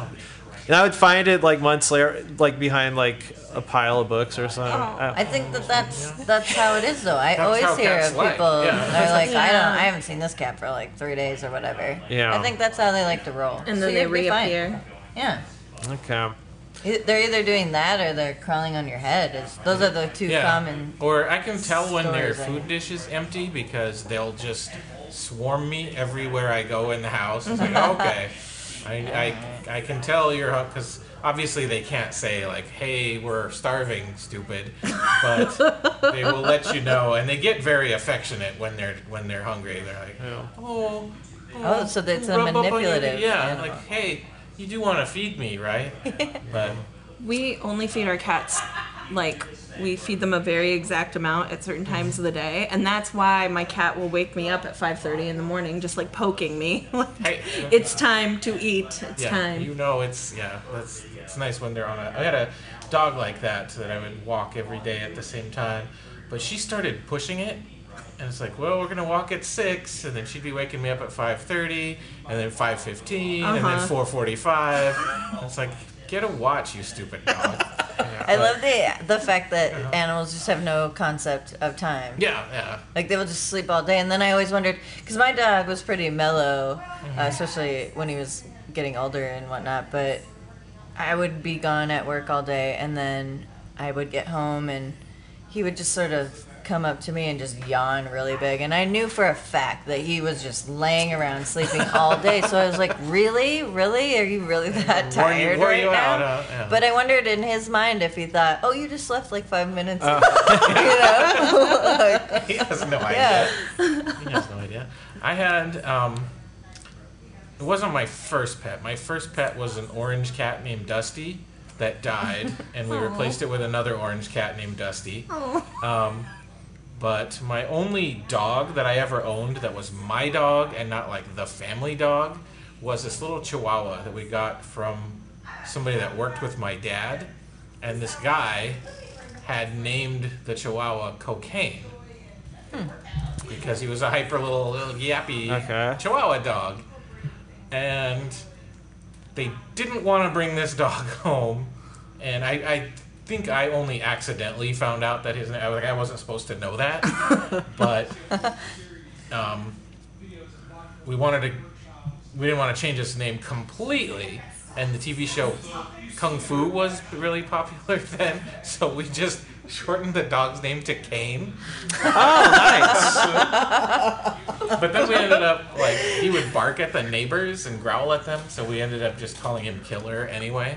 Speaker 2: And I would find it like months later, like behind like a pile of books or something.
Speaker 3: I
Speaker 2: I-
Speaker 3: think that that's that's how it is though. I
Speaker 1: That's
Speaker 3: always hear
Speaker 1: cats
Speaker 3: of
Speaker 1: like,
Speaker 3: people
Speaker 1: yeah.
Speaker 3: they're like, I don't, I haven't seen this cat for like three days or whatever.
Speaker 2: Yeah.
Speaker 3: I think that's how they like to roll.
Speaker 4: And
Speaker 3: So
Speaker 4: they
Speaker 3: you'd be fine.
Speaker 4: reappear.
Speaker 3: Yeah.
Speaker 2: okay.
Speaker 3: They're either doing that or they're crawling on your head. It's, those are the two
Speaker 1: Yeah.
Speaker 3: common.
Speaker 1: Or I can tell when their
Speaker 3: stories, I
Speaker 1: food
Speaker 3: think.
Speaker 1: dish is empty because they'll just swarm me everywhere I go in the house. It's like, okay, I, I, I can tell you're because obviously they can't say like, hey, we're starving, stupid, but they will let you know, and they get very affectionate when they're when they're hungry. They're like, oh,
Speaker 3: Oh, so that's a
Speaker 1: rub up on your-
Speaker 3: manipulative.
Speaker 1: Yeah,
Speaker 3: animal.
Speaker 1: like hey, you do want to feed me, right? But
Speaker 4: We only feed our cats like we feed them a very exact amount at certain times of the day, and that's why my cat will wake me up at 5:30 in the morning, just like poking me. like,
Speaker 1: Hey.
Speaker 4: it's time to eat. It's
Speaker 1: yeah,
Speaker 4: time.
Speaker 1: you know it's yeah, that's it's nice when they're on a. I had a dog like that so that I would walk every day at the same time, but she started pushing it, and it's like, well, we're gonna walk at six, and then she'd be waking me up at five thirty, and then five fifteen, and then
Speaker 4: Uh-huh.
Speaker 1: four forty-five. It's like, get a watch, you stupid dog. Yeah,
Speaker 3: I
Speaker 1: but-
Speaker 3: love the the fact that animals just have no concept of time.
Speaker 1: Yeah, yeah.
Speaker 3: Like they will just sleep all day, and then I always wondered because my dog was pretty mellow,
Speaker 1: Mm-hmm.
Speaker 3: uh, especially when he was getting older and whatnot. But I would be gone at work all day, and then I would get home, and he would just sort of come up to me and just yawn really big. And I knew for a fact that he was just laying around sleeping all day. So I was like, really? Really? Are you really that
Speaker 1: Wore you-
Speaker 3: tired
Speaker 1: wore
Speaker 3: right
Speaker 1: you
Speaker 3: now?
Speaker 1: out, uh, yeah.
Speaker 3: But I wondered in his mind if he thought, oh, you just left like five minutes
Speaker 1: Uh.
Speaker 3: ago. you know?
Speaker 1: he has no idea.
Speaker 3: yeah.
Speaker 1: He has no idea. I had um, it wasn't my first pet. My first pet was an orange cat named Dusty that died, and we replaced it with another orange cat named Dusty. Um, but my only dog that I ever owned that was my dog and not like the family dog was this little Chihuahua that we got from somebody that worked with my dad, and this guy had named the Chihuahua Cocaine. Hmm. Because he was a hyper little, little yappy
Speaker 2: Okay.
Speaker 1: Chihuahua dog, and they didn't want to bring this dog home, and I, I think I only accidentally found out that his name. I was like I wasn't supposed to know that, but um, we wanted to. We didn't want to change his name completely, and the TV show Kung Fu was really popular then, so we just shortened the dog's name to Kane.
Speaker 2: Oh, nice.
Speaker 1: But then we ended up like he would bark at the neighbors and growl at them, so we ended up just calling him Killer anyway.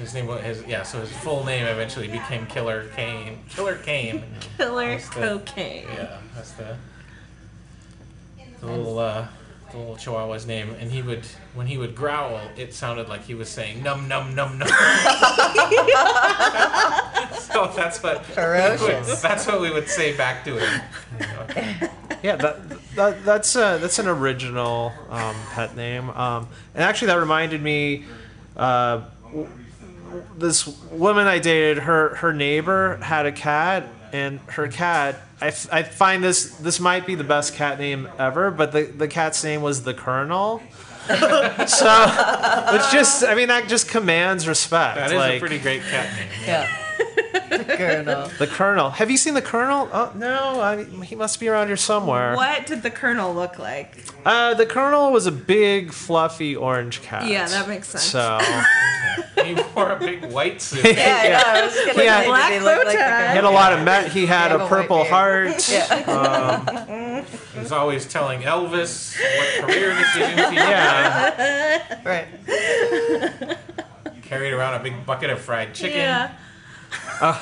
Speaker 1: His name was his yeah, so his full name eventually became Killer Kane. Killer Kane.
Speaker 4: Killer
Speaker 1: That's the-
Speaker 4: cocaine.
Speaker 1: Yeah, that's the, the little uh, the little Chihuahua's name. And he would when he would growl, it sounded like he was saying num num num num. so that's what
Speaker 3: Ferocious.
Speaker 1: that's what we would say back to him.
Speaker 2: Yeah, that, that that's uh, that's an original um, pet name. Um, and actually, that reminded me. Uh, w- w- this woman I dated, her her neighbor had a cat, and her cat. I, f- I find this this might be the best cat name ever, but the the cat's name was the Colonel. so it's just I mean that just commands respect.
Speaker 1: That is
Speaker 2: like,
Speaker 1: a pretty great cat name.
Speaker 3: Yeah. The Colonel.
Speaker 2: the Colonel. Have you seen the Colonel? Oh no, I, he must be around here somewhere.
Speaker 4: What did the colonel look like?
Speaker 2: Uh, the Colonel was a big, fluffy orange cat.
Speaker 4: Yeah, that makes sense.
Speaker 2: So
Speaker 1: He wore a big white suit.
Speaker 3: Yeah, I know. I was gonna
Speaker 2: Yeah.
Speaker 3: say,
Speaker 4: Black
Speaker 3: did he look like the
Speaker 4: tie.
Speaker 2: he had a lot of met. He had a Purple. Heart.
Speaker 3: Yeah.
Speaker 1: Um, he was always telling Elvis what career decisions he
Speaker 2: Yeah.
Speaker 1: had.
Speaker 3: Right.
Speaker 1: Carried around a big bucket of fried chicken.
Speaker 4: Yeah. Uh.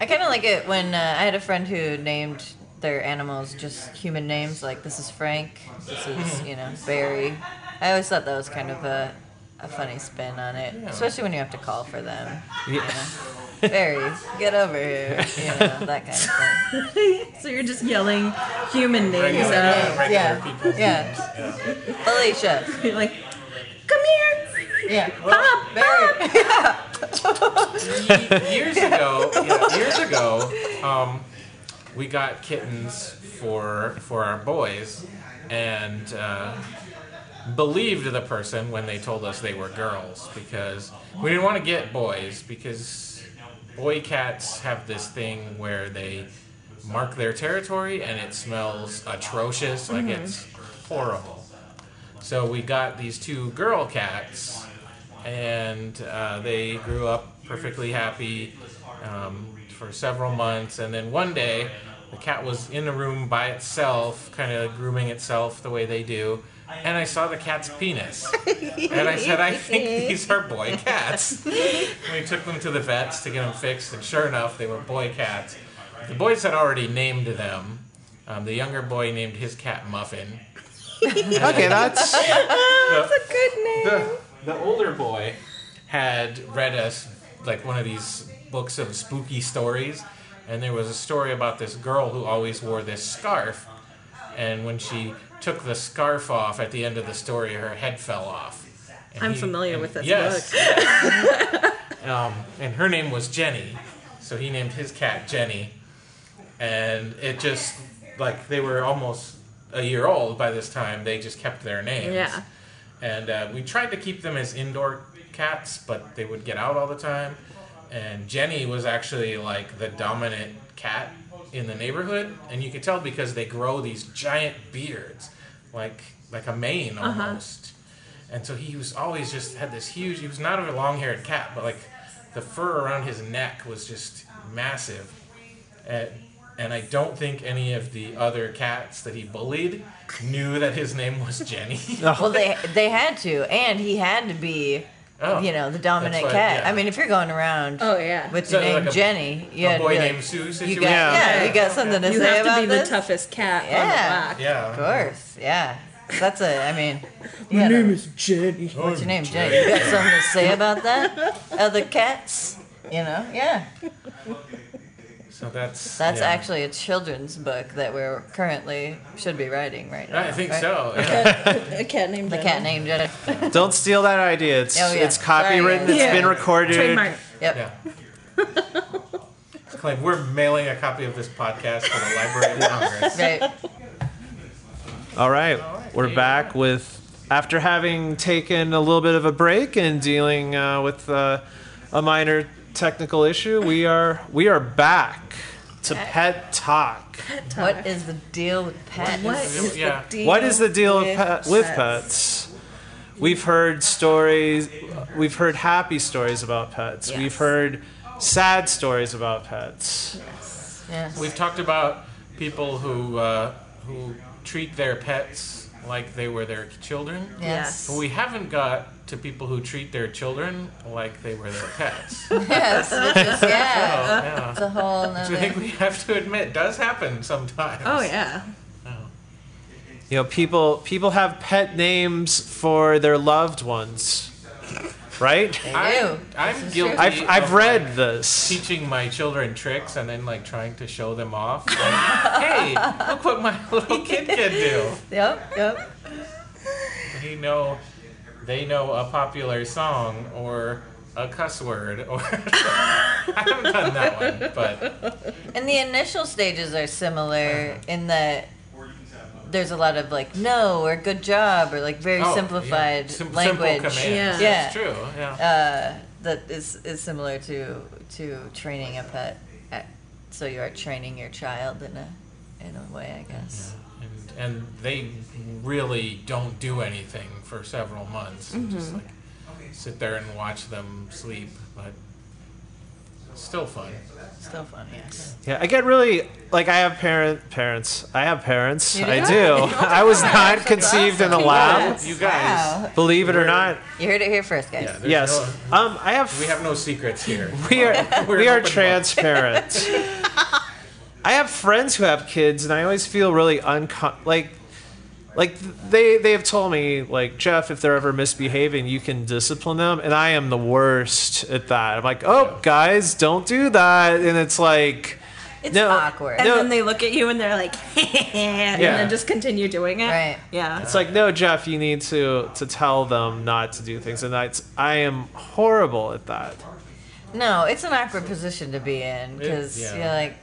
Speaker 3: I kind of like it when uh, I had a friend who named their animals just human names, like this is Frank, this is, mm-hmm. you know, Barry. I always thought that was kind of a, a funny spin on it, especially when you have to call for them. You know? Barry, get over here, you know, that kind of thing.
Speaker 4: So you're just yelling human names
Speaker 1: Regular,
Speaker 4: out.
Speaker 1: regular
Speaker 3: Yeah. Yeah.
Speaker 1: names. Yeah.
Speaker 3: Alicia,
Speaker 4: You're like, come here.
Speaker 3: yeah.
Speaker 4: Bob,
Speaker 3: Barry.
Speaker 1: Ye- years ago, yeah, years ago, um, we got kittens for for our boys, and uh, believed the person when they told us they were girls because we didn't want to get boys because boy cats have this thing where they mark their territory and it smells atrocious, like it's horrible. So we got these two girl cats, and uh, they grew up perfectly happy um, for several months. And then one day, the cat was in a room by itself, kind of grooming itself the way they do. And I saw the cat's penis. And I said, I think these are boy cats. And we took them to the vets to get them fixed, and sure enough, they were boy cats. The boys had already named them. Um, the younger boy named his cat Muffin.
Speaker 2: Okay, that's
Speaker 1: The,
Speaker 4: Good name.
Speaker 1: the, the older boy had read us like one of these books of spooky stories and there was a story about this girl who always wore this scarf and when she took the scarf off at the end of the story her head fell off. And
Speaker 4: I'm
Speaker 1: he-
Speaker 4: familiar
Speaker 1: and-
Speaker 4: with this
Speaker 1: yes, um, and her name was jenny so he named his cat jenny. And it just like they were almost a year old by this time. They just kept their names.
Speaker 4: Yeah.
Speaker 1: and uh, we tried to keep them as indoor cats, but they would get out all the time. And Jenny was actually like the dominant cat in the neighborhood, and you could tell because they grow these giant beards, like like a mane uh-huh. almost. And so he was always just had this huge. He was not a long-haired cat, but like the fur around his neck was just massive. And and I don't think any of the other cats that he bullied knew that his name was Jenny.
Speaker 3: Well, they they had to, and he had to be,
Speaker 1: Oh,
Speaker 3: you know, the dominant
Speaker 1: that's why-
Speaker 3: cat.
Speaker 1: yeah.
Speaker 3: I mean, if you're going around
Speaker 4: Oh yeah.
Speaker 3: with
Speaker 1: So,
Speaker 3: your name
Speaker 1: like a-
Speaker 3: Jenny, you
Speaker 1: a boy
Speaker 3: like,
Speaker 1: named Sue
Speaker 3: you got, yeah.
Speaker 2: Yeah.
Speaker 3: you got something to
Speaker 4: you
Speaker 3: say
Speaker 4: have to be
Speaker 3: this?
Speaker 4: the toughest cat
Speaker 3: Yeah.
Speaker 4: on the block.
Speaker 1: Yeah.
Speaker 3: Of course, yeah. That's a. I mean, my name is
Speaker 4: Jenny.
Speaker 3: What's your name, Jenny? You got something to say about that? Other cats? You know? Yeah.
Speaker 1: So that's
Speaker 3: That's
Speaker 1: yeah.
Speaker 3: actually a children's book that we're currently should be writing right now.
Speaker 1: I think
Speaker 3: right?
Speaker 1: so. Yeah.
Speaker 4: A cat named
Speaker 3: The
Speaker 4: Jenny.
Speaker 3: cat named Jenny.
Speaker 2: Don't steal that idea. It's
Speaker 3: Oh, yeah.
Speaker 2: it's copywritten.
Speaker 3: Sorry,
Speaker 2: It's
Speaker 4: yeah.
Speaker 2: been recorded.
Speaker 4: Trademark.
Speaker 3: Yep.
Speaker 1: Yeah. Claim we're mailing a copy of this podcast to the Library of Congress.
Speaker 3: Right.
Speaker 2: All right,
Speaker 1: right.
Speaker 2: we're back with after having taken a little bit of a break and dealing uh, with uh, a minor technical issue. We are we are back to pet talk.
Speaker 3: What is the deal with pets?
Speaker 4: What is
Speaker 1: Yeah.
Speaker 4: the deal?
Speaker 2: What is the deal with,
Speaker 4: with
Speaker 2: pet, with
Speaker 4: pets?
Speaker 2: pets? We've heard stories. We've heard happy stories about pets.
Speaker 3: Yes.
Speaker 2: We've heard sad stories about pets.
Speaker 3: Yes.
Speaker 1: We've talked about people who uh, who treat their pets like they were their children.
Speaker 3: Yes.
Speaker 1: But we haven't got to people who treat their children like they were their pets.
Speaker 3: Yes. Which is,
Speaker 1: Oh,
Speaker 3: yeah.
Speaker 1: yeah.
Speaker 3: It's a whole
Speaker 1: Which I think we have to admit does happen sometimes.
Speaker 4: Oh yeah. Oh.
Speaker 2: You know, people people have pet names for their loved ones, right?
Speaker 3: They
Speaker 1: I,
Speaker 3: do.
Speaker 1: I'm
Speaker 3: This is
Speaker 1: guilty.
Speaker 2: I've I've
Speaker 1: of,
Speaker 2: read
Speaker 1: like,
Speaker 2: this.
Speaker 1: teaching my children tricks and then like trying to show them off. Like, hey, look what my little kid can do.
Speaker 3: Yep. Yep.
Speaker 1: They know, they know a popular song or a cuss word or. I haven't done that one, but
Speaker 3: And the initial stages are similar in that there's a lot of like no or good job or like very
Speaker 1: oh,
Speaker 3: simplified
Speaker 1: yeah. Sim-
Speaker 3: language.
Speaker 4: Yeah.
Speaker 3: Yeah.
Speaker 1: That's true. Yeah.
Speaker 3: uh, that is, is similar to to training a pet. So you are training your child in a in a way, I guess.
Speaker 1: and, and they really don't do anything for several months. and Just like sit there and watch them sleep, but still fun.
Speaker 3: Still fun, yes.
Speaker 2: Yeah, I get really like I have parent parents. I have parents.
Speaker 3: You do?
Speaker 2: I do. I was not conceived in a lab.
Speaker 3: Congrats.
Speaker 1: You guys.
Speaker 3: Wow.
Speaker 2: Believe it or not.
Speaker 3: You heard it here first, guys.
Speaker 1: Yeah, there's
Speaker 2: Yes.
Speaker 1: no-
Speaker 2: Um, I have.
Speaker 1: we have no secrets here.
Speaker 2: We are
Speaker 1: We're
Speaker 2: we are
Speaker 1: open book.
Speaker 2: transparent. I have friends who have kids, and I always feel really uncom like like they they have told me like Jeff, if they're ever misbehaving, you can discipline them, and I am the worst at that. I'm like, oh guys, don't do that, and it's like.
Speaker 3: It's
Speaker 2: No.
Speaker 3: awkward.
Speaker 4: And
Speaker 2: No.
Speaker 4: then they look at you and they're like, and
Speaker 2: Yeah.
Speaker 4: then just continue doing it.
Speaker 3: Right.
Speaker 4: Yeah.
Speaker 2: It's like, no, Jeff, you need to to tell them not to do things, and that's I am horrible at that.
Speaker 3: No, it's an awkward position to be in because
Speaker 1: yeah.
Speaker 3: you're like,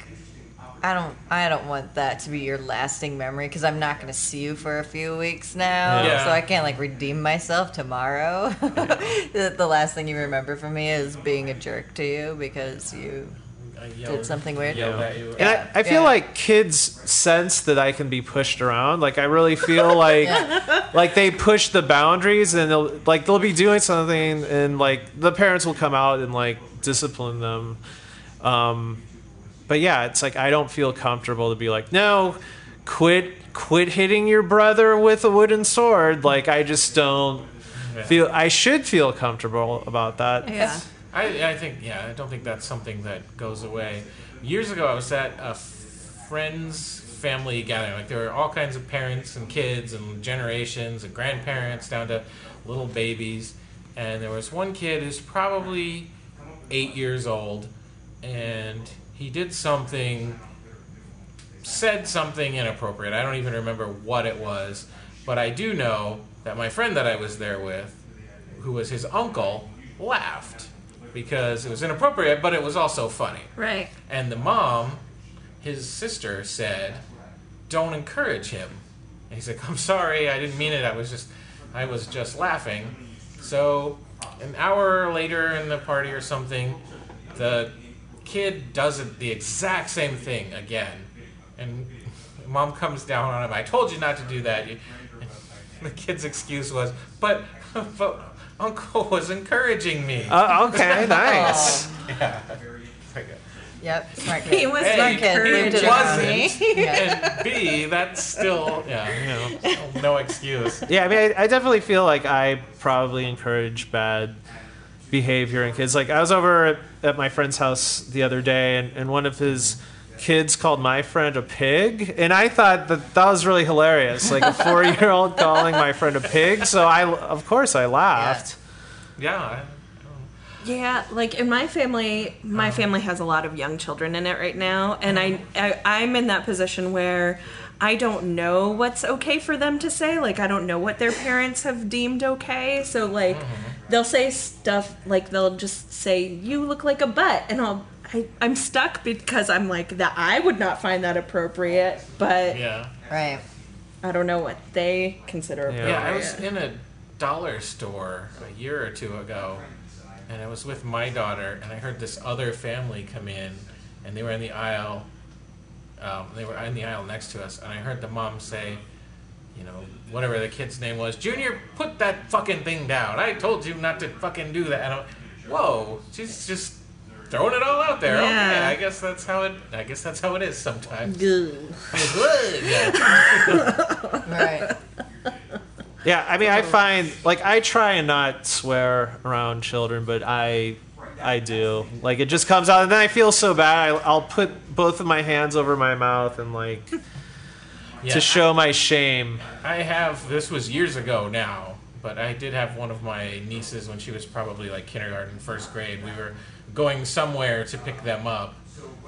Speaker 3: I don't, I don't want that to be your lasting memory because I'm not going to see you for a few weeks now,
Speaker 1: Yeah.
Speaker 3: so I can't like redeem myself tomorrow. the, the last thing you remember from me is being a jerk to you because you
Speaker 1: yelled,
Speaker 3: did something weird.
Speaker 1: Yelled at.
Speaker 2: And I, I feel
Speaker 3: Yeah.
Speaker 2: like kids sense that I can be pushed around. Like I really feel like like they push the boundaries and they'll like they'll be doing something and like the parents will come out and like discipline them. Um, but yeah, it's like I don't feel comfortable to be like, no, quit quit hitting your brother with a wooden sword. Like I just don't
Speaker 1: Yeah.
Speaker 2: feel I should feel comfortable about that.
Speaker 4: Yeah.
Speaker 1: I, I think yeah, I don't think that's something that goes away. Years ago, I was at a friend's family gathering. Like there were all kinds of parents and kids and generations and grandparents down to little babies. And there was one kid who's probably eight years old, and he did something, said something inappropriate. I don't even remember what it was, but I do know that my friend that I was there with, who was his uncle, laughed because it was inappropriate, but it was also funny.
Speaker 4: Right.
Speaker 1: And the mom, his sister, said, "Don't encourage him." And he's like, "I'm sorry, I didn't mean it. I was just, I was just laughing." So, an hour later in the party or something, the kid does it the exact same thing again, and mom comes down on him. I told you not to do that. You, the kid's excuse was, "But, but Uncle was encouraging me."
Speaker 2: Uh, okay, nice.
Speaker 1: Yeah. Like,
Speaker 3: Yep, smart
Speaker 4: He was
Speaker 1: Hey,
Speaker 3: smart kid.
Speaker 1: he
Speaker 3: Lived it
Speaker 1: wasn't.
Speaker 3: around. Yeah.
Speaker 1: and B, that's still yeah,
Speaker 2: You know.
Speaker 1: no, no excuse.
Speaker 2: Yeah, I mean, I, I definitely feel like I probably encourage bad behavior in kids. Like, I was over at, at my friend's house the other day, and, and one of his kids called my friend a pig, and I thought that that was really hilarious. Like a four-year-old calling my friend a pig. So I, of course, I laughed.
Speaker 1: Yeah, I-
Speaker 4: Yeah, like in my family, my uh-huh. family has a lot of young children in it right now, and I, uh-huh. I I'm in that position where I don't know what's okay for them to say. Like I don't know what their parents have deemed okay. So like uh-huh. They'll say stuff like they'll just say you look like a butt, and I'll I, I'm stuck because I'm like that I would not find that appropriate, but
Speaker 1: yeah.
Speaker 3: Right.
Speaker 4: I don't know what they consider
Speaker 2: Yeah.
Speaker 4: appropriate.
Speaker 1: Yeah, I was in a dollar store a year or two ago, and I was with my daughter, and I heard this other family come in, and they were in the aisle. Um, they were in the aisle next to us, and I heard the mom say, you know, whatever the kid's name was, Junior, put that fucking thing down. I told you not to fucking do that. And I'm, whoa, she's just throwing it all out there. Okay, I guess that's how it. I guess that's how it is sometimes.
Speaker 4: Ugh.
Speaker 1: yeah.
Speaker 3: Right.
Speaker 2: Yeah, I mean, I find like I try and not swear around children, but I, I do. Like it just comes out, and then I feel so bad. I, I'll put both of my hands over my mouth and like
Speaker 1: Yeah.
Speaker 2: to show my shame.
Speaker 1: I have. This was years ago now, but I did have one of my nieces when she was probably like kindergarten, first grade. We were going somewhere to pick them up,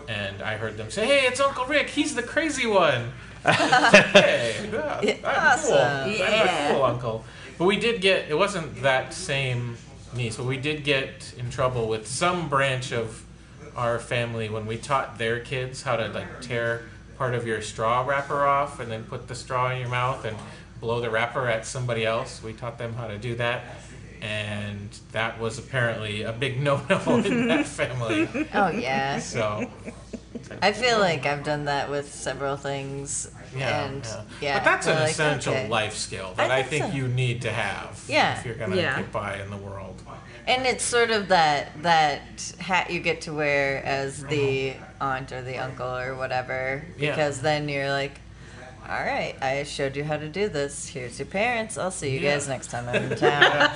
Speaker 1: and I heard them say, "Hey, it's Uncle Rick. He's the crazy one." hey, yeah, I'm cool.
Speaker 3: Awesome.
Speaker 1: I'm
Speaker 4: Yeah.
Speaker 1: cool uncle. But we did get. It wasn't that same niece, but we did get in trouble with some branch of our family when we taught their kids how to like tear part of your straw wrapper off and then put the straw in your mouth and blow the wrapper at somebody else. We taught them how to do that. And that was apparently a big no-no in that family.
Speaker 3: Oh yeah.
Speaker 1: So,
Speaker 3: I feel like I've done that with several things.
Speaker 1: yeah,
Speaker 3: and
Speaker 1: yeah.
Speaker 3: yeah.
Speaker 1: But that's an
Speaker 3: like,
Speaker 1: essential
Speaker 3: okay.
Speaker 1: life skill that
Speaker 3: I
Speaker 1: I
Speaker 3: think
Speaker 1: think
Speaker 3: so.
Speaker 1: you need to have
Speaker 3: Yeah.
Speaker 1: if you're going to
Speaker 4: Yeah.
Speaker 1: get by in the world.
Speaker 3: And it's sort of that that hat you get to wear as the aunt or the uncle or whatever,
Speaker 1: Yeah.
Speaker 3: because then you're like, all right, I showed you how to do this. Here's your parents. I'll see you
Speaker 1: Yeah.
Speaker 3: guys next time I'm in town.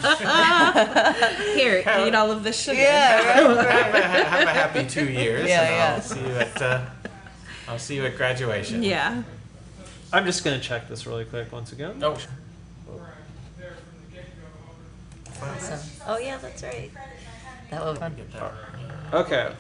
Speaker 4: Here, eat all of this sugar.
Speaker 3: yeah, right,
Speaker 1: have, a, have a happy two years,
Speaker 3: Yeah,
Speaker 1: and
Speaker 3: yeah.
Speaker 1: I'll see you at uh, I'll see you at graduation.
Speaker 4: Yeah.
Speaker 2: I'm just gonna check this really quick once again.
Speaker 1: Oh,
Speaker 3: So, oh yeah, that's right. That will be fun.
Speaker 2: Okay.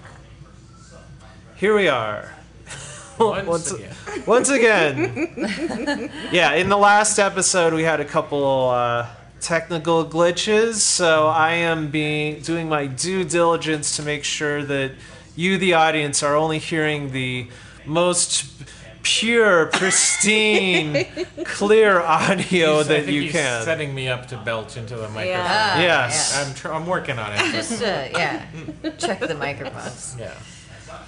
Speaker 2: Here we are.
Speaker 1: Once,
Speaker 2: Once-
Speaker 1: again.
Speaker 2: Once again. yeah, in the last episode we had a couple uh, technical glitches, so I am being doing my due diligence to make sure that you, the audience, are only hearing the most pure, pristine, clear audio
Speaker 1: He's- I
Speaker 2: that
Speaker 1: think
Speaker 2: you
Speaker 1: he's
Speaker 2: can.
Speaker 1: setting me up to belch into the microphone.
Speaker 3: Ah,
Speaker 2: Yes.
Speaker 1: I'm tr- I'm working on it.
Speaker 3: yeah. Just uh, yeah, check the microphones.
Speaker 1: yeah.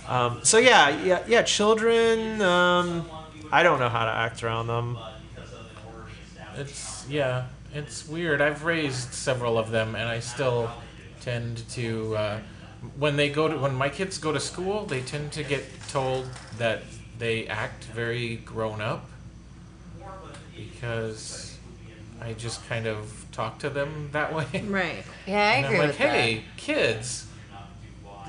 Speaker 2: Um, so yeah, yeah, yeah. Children, um, I don't know how to act around them.
Speaker 1: It's yeah, it's weird. I've raised several of them, and I still tend to uh, when they go to when my kids go to school, they tend to get told that they act very grown up because I just kind of talk to them that way.
Speaker 4: Right.
Speaker 3: Yeah, I
Speaker 1: And
Speaker 3: agree
Speaker 1: I'm like,
Speaker 3: with
Speaker 1: hey, kids,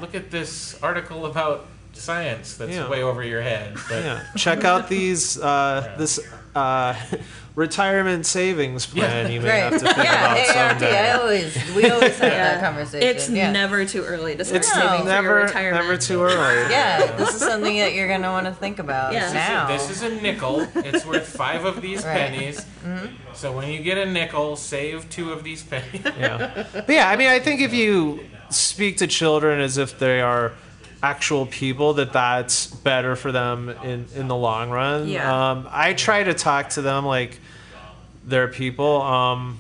Speaker 1: look at this article about science that's
Speaker 2: Yeah.
Speaker 1: way over your head. But
Speaker 2: Yeah, check out these uh, this uh, retirement savings plan
Speaker 1: Yeah.
Speaker 2: you may
Speaker 3: Right.
Speaker 2: have to think
Speaker 3: yeah,
Speaker 2: about
Speaker 3: AARP. I always we always have that conversation.
Speaker 4: It's
Speaker 3: yeah.
Speaker 4: never too early to start
Speaker 2: It's
Speaker 3: No.
Speaker 4: saving for your
Speaker 2: never
Speaker 4: retirement.
Speaker 2: never too early.
Speaker 3: Yeah, this is something that you're gonna want to think about
Speaker 4: Yeah.
Speaker 1: This is, a,
Speaker 3: now.
Speaker 1: this is a nickel. It's worth five of these
Speaker 3: Right.
Speaker 1: pennies. So when you get a nickel, save two of these pennies.
Speaker 2: Yeah. But yeah, I mean, I think if you speak to children as if they are actual people, that that's better for them in in the long run.
Speaker 4: Yeah.
Speaker 2: Um, I try to talk to them like they're people. Um,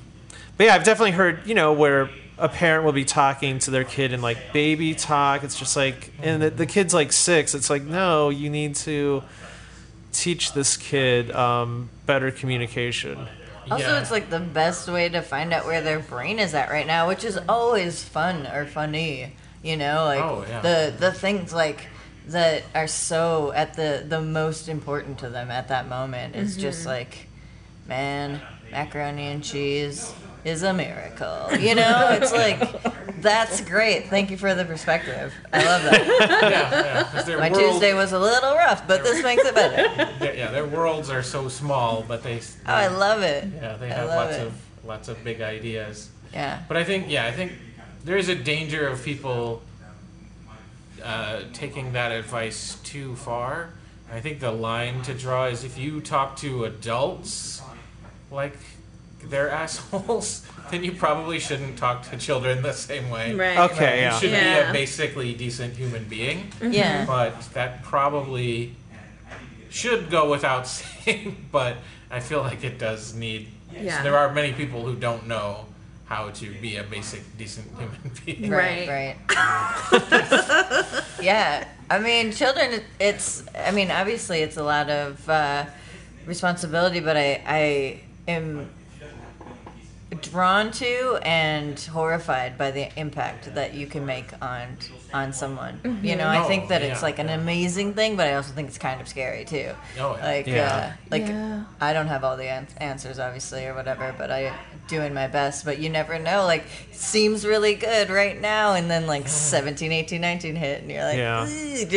Speaker 2: but yeah, I've definitely heard you know where a parent will be talking to their kid in like baby talk. It's just like, and the, the kid's like six. It's like, no, you need to teach this kid um, better communication.
Speaker 3: Also,
Speaker 1: Yeah.
Speaker 3: it's like the best way to find out where their brain is at right now, which is always fun or funny. You know, like
Speaker 1: Oh, yeah.
Speaker 3: the the things like that are so at the the most important to them at that moment. It's just
Speaker 4: Mm-hmm.
Speaker 3: like, man, macaroni and cheese is a miracle. You know, it's like that's great. Thank you for the perspective. I love that.
Speaker 1: yeah, yeah.
Speaker 3: My
Speaker 1: world-
Speaker 3: Tuesday was a little rough, but this makes it better.
Speaker 1: yeah, their worlds are so small, but they.
Speaker 3: Oh, I love it.
Speaker 1: Yeah, they have lots
Speaker 3: it.
Speaker 1: of lots of big ideas.
Speaker 3: Yeah.
Speaker 1: But I think, yeah, I think there is a danger of people uh, taking that advice too far. I think the line to draw is if you talk to adults like they're assholes, then you probably shouldn't talk to children the same way.
Speaker 4: Right.
Speaker 2: Okay,
Speaker 1: You
Speaker 2: yeah.
Speaker 1: should be a basically decent human being,
Speaker 3: Yeah.
Speaker 1: but that probably should go without saying. But I feel like it does need.
Speaker 4: Yeah.
Speaker 1: There are many people who don't know how to be a basic decent human being.
Speaker 3: Right, right. yeah, I mean, children. It's. I mean, obviously, it's a lot of uh, responsibility, but I, I am drawn to and horrified by the impact that you can make on on someone. You know, I think that it's like an
Speaker 1: yeah.
Speaker 3: amazing thing, but I also think it's kind of scary too.
Speaker 1: Oh, yeah.
Speaker 3: Like,
Speaker 2: Yeah.
Speaker 3: uh, like
Speaker 4: Yeah.
Speaker 3: I don't have all the an- answers, obviously, or whatever, but I doing my best. But you never know. Like, seems really good right now, and then like 17, 18, 19 hit, and you're like,
Speaker 2: Yeah.
Speaker 3: Are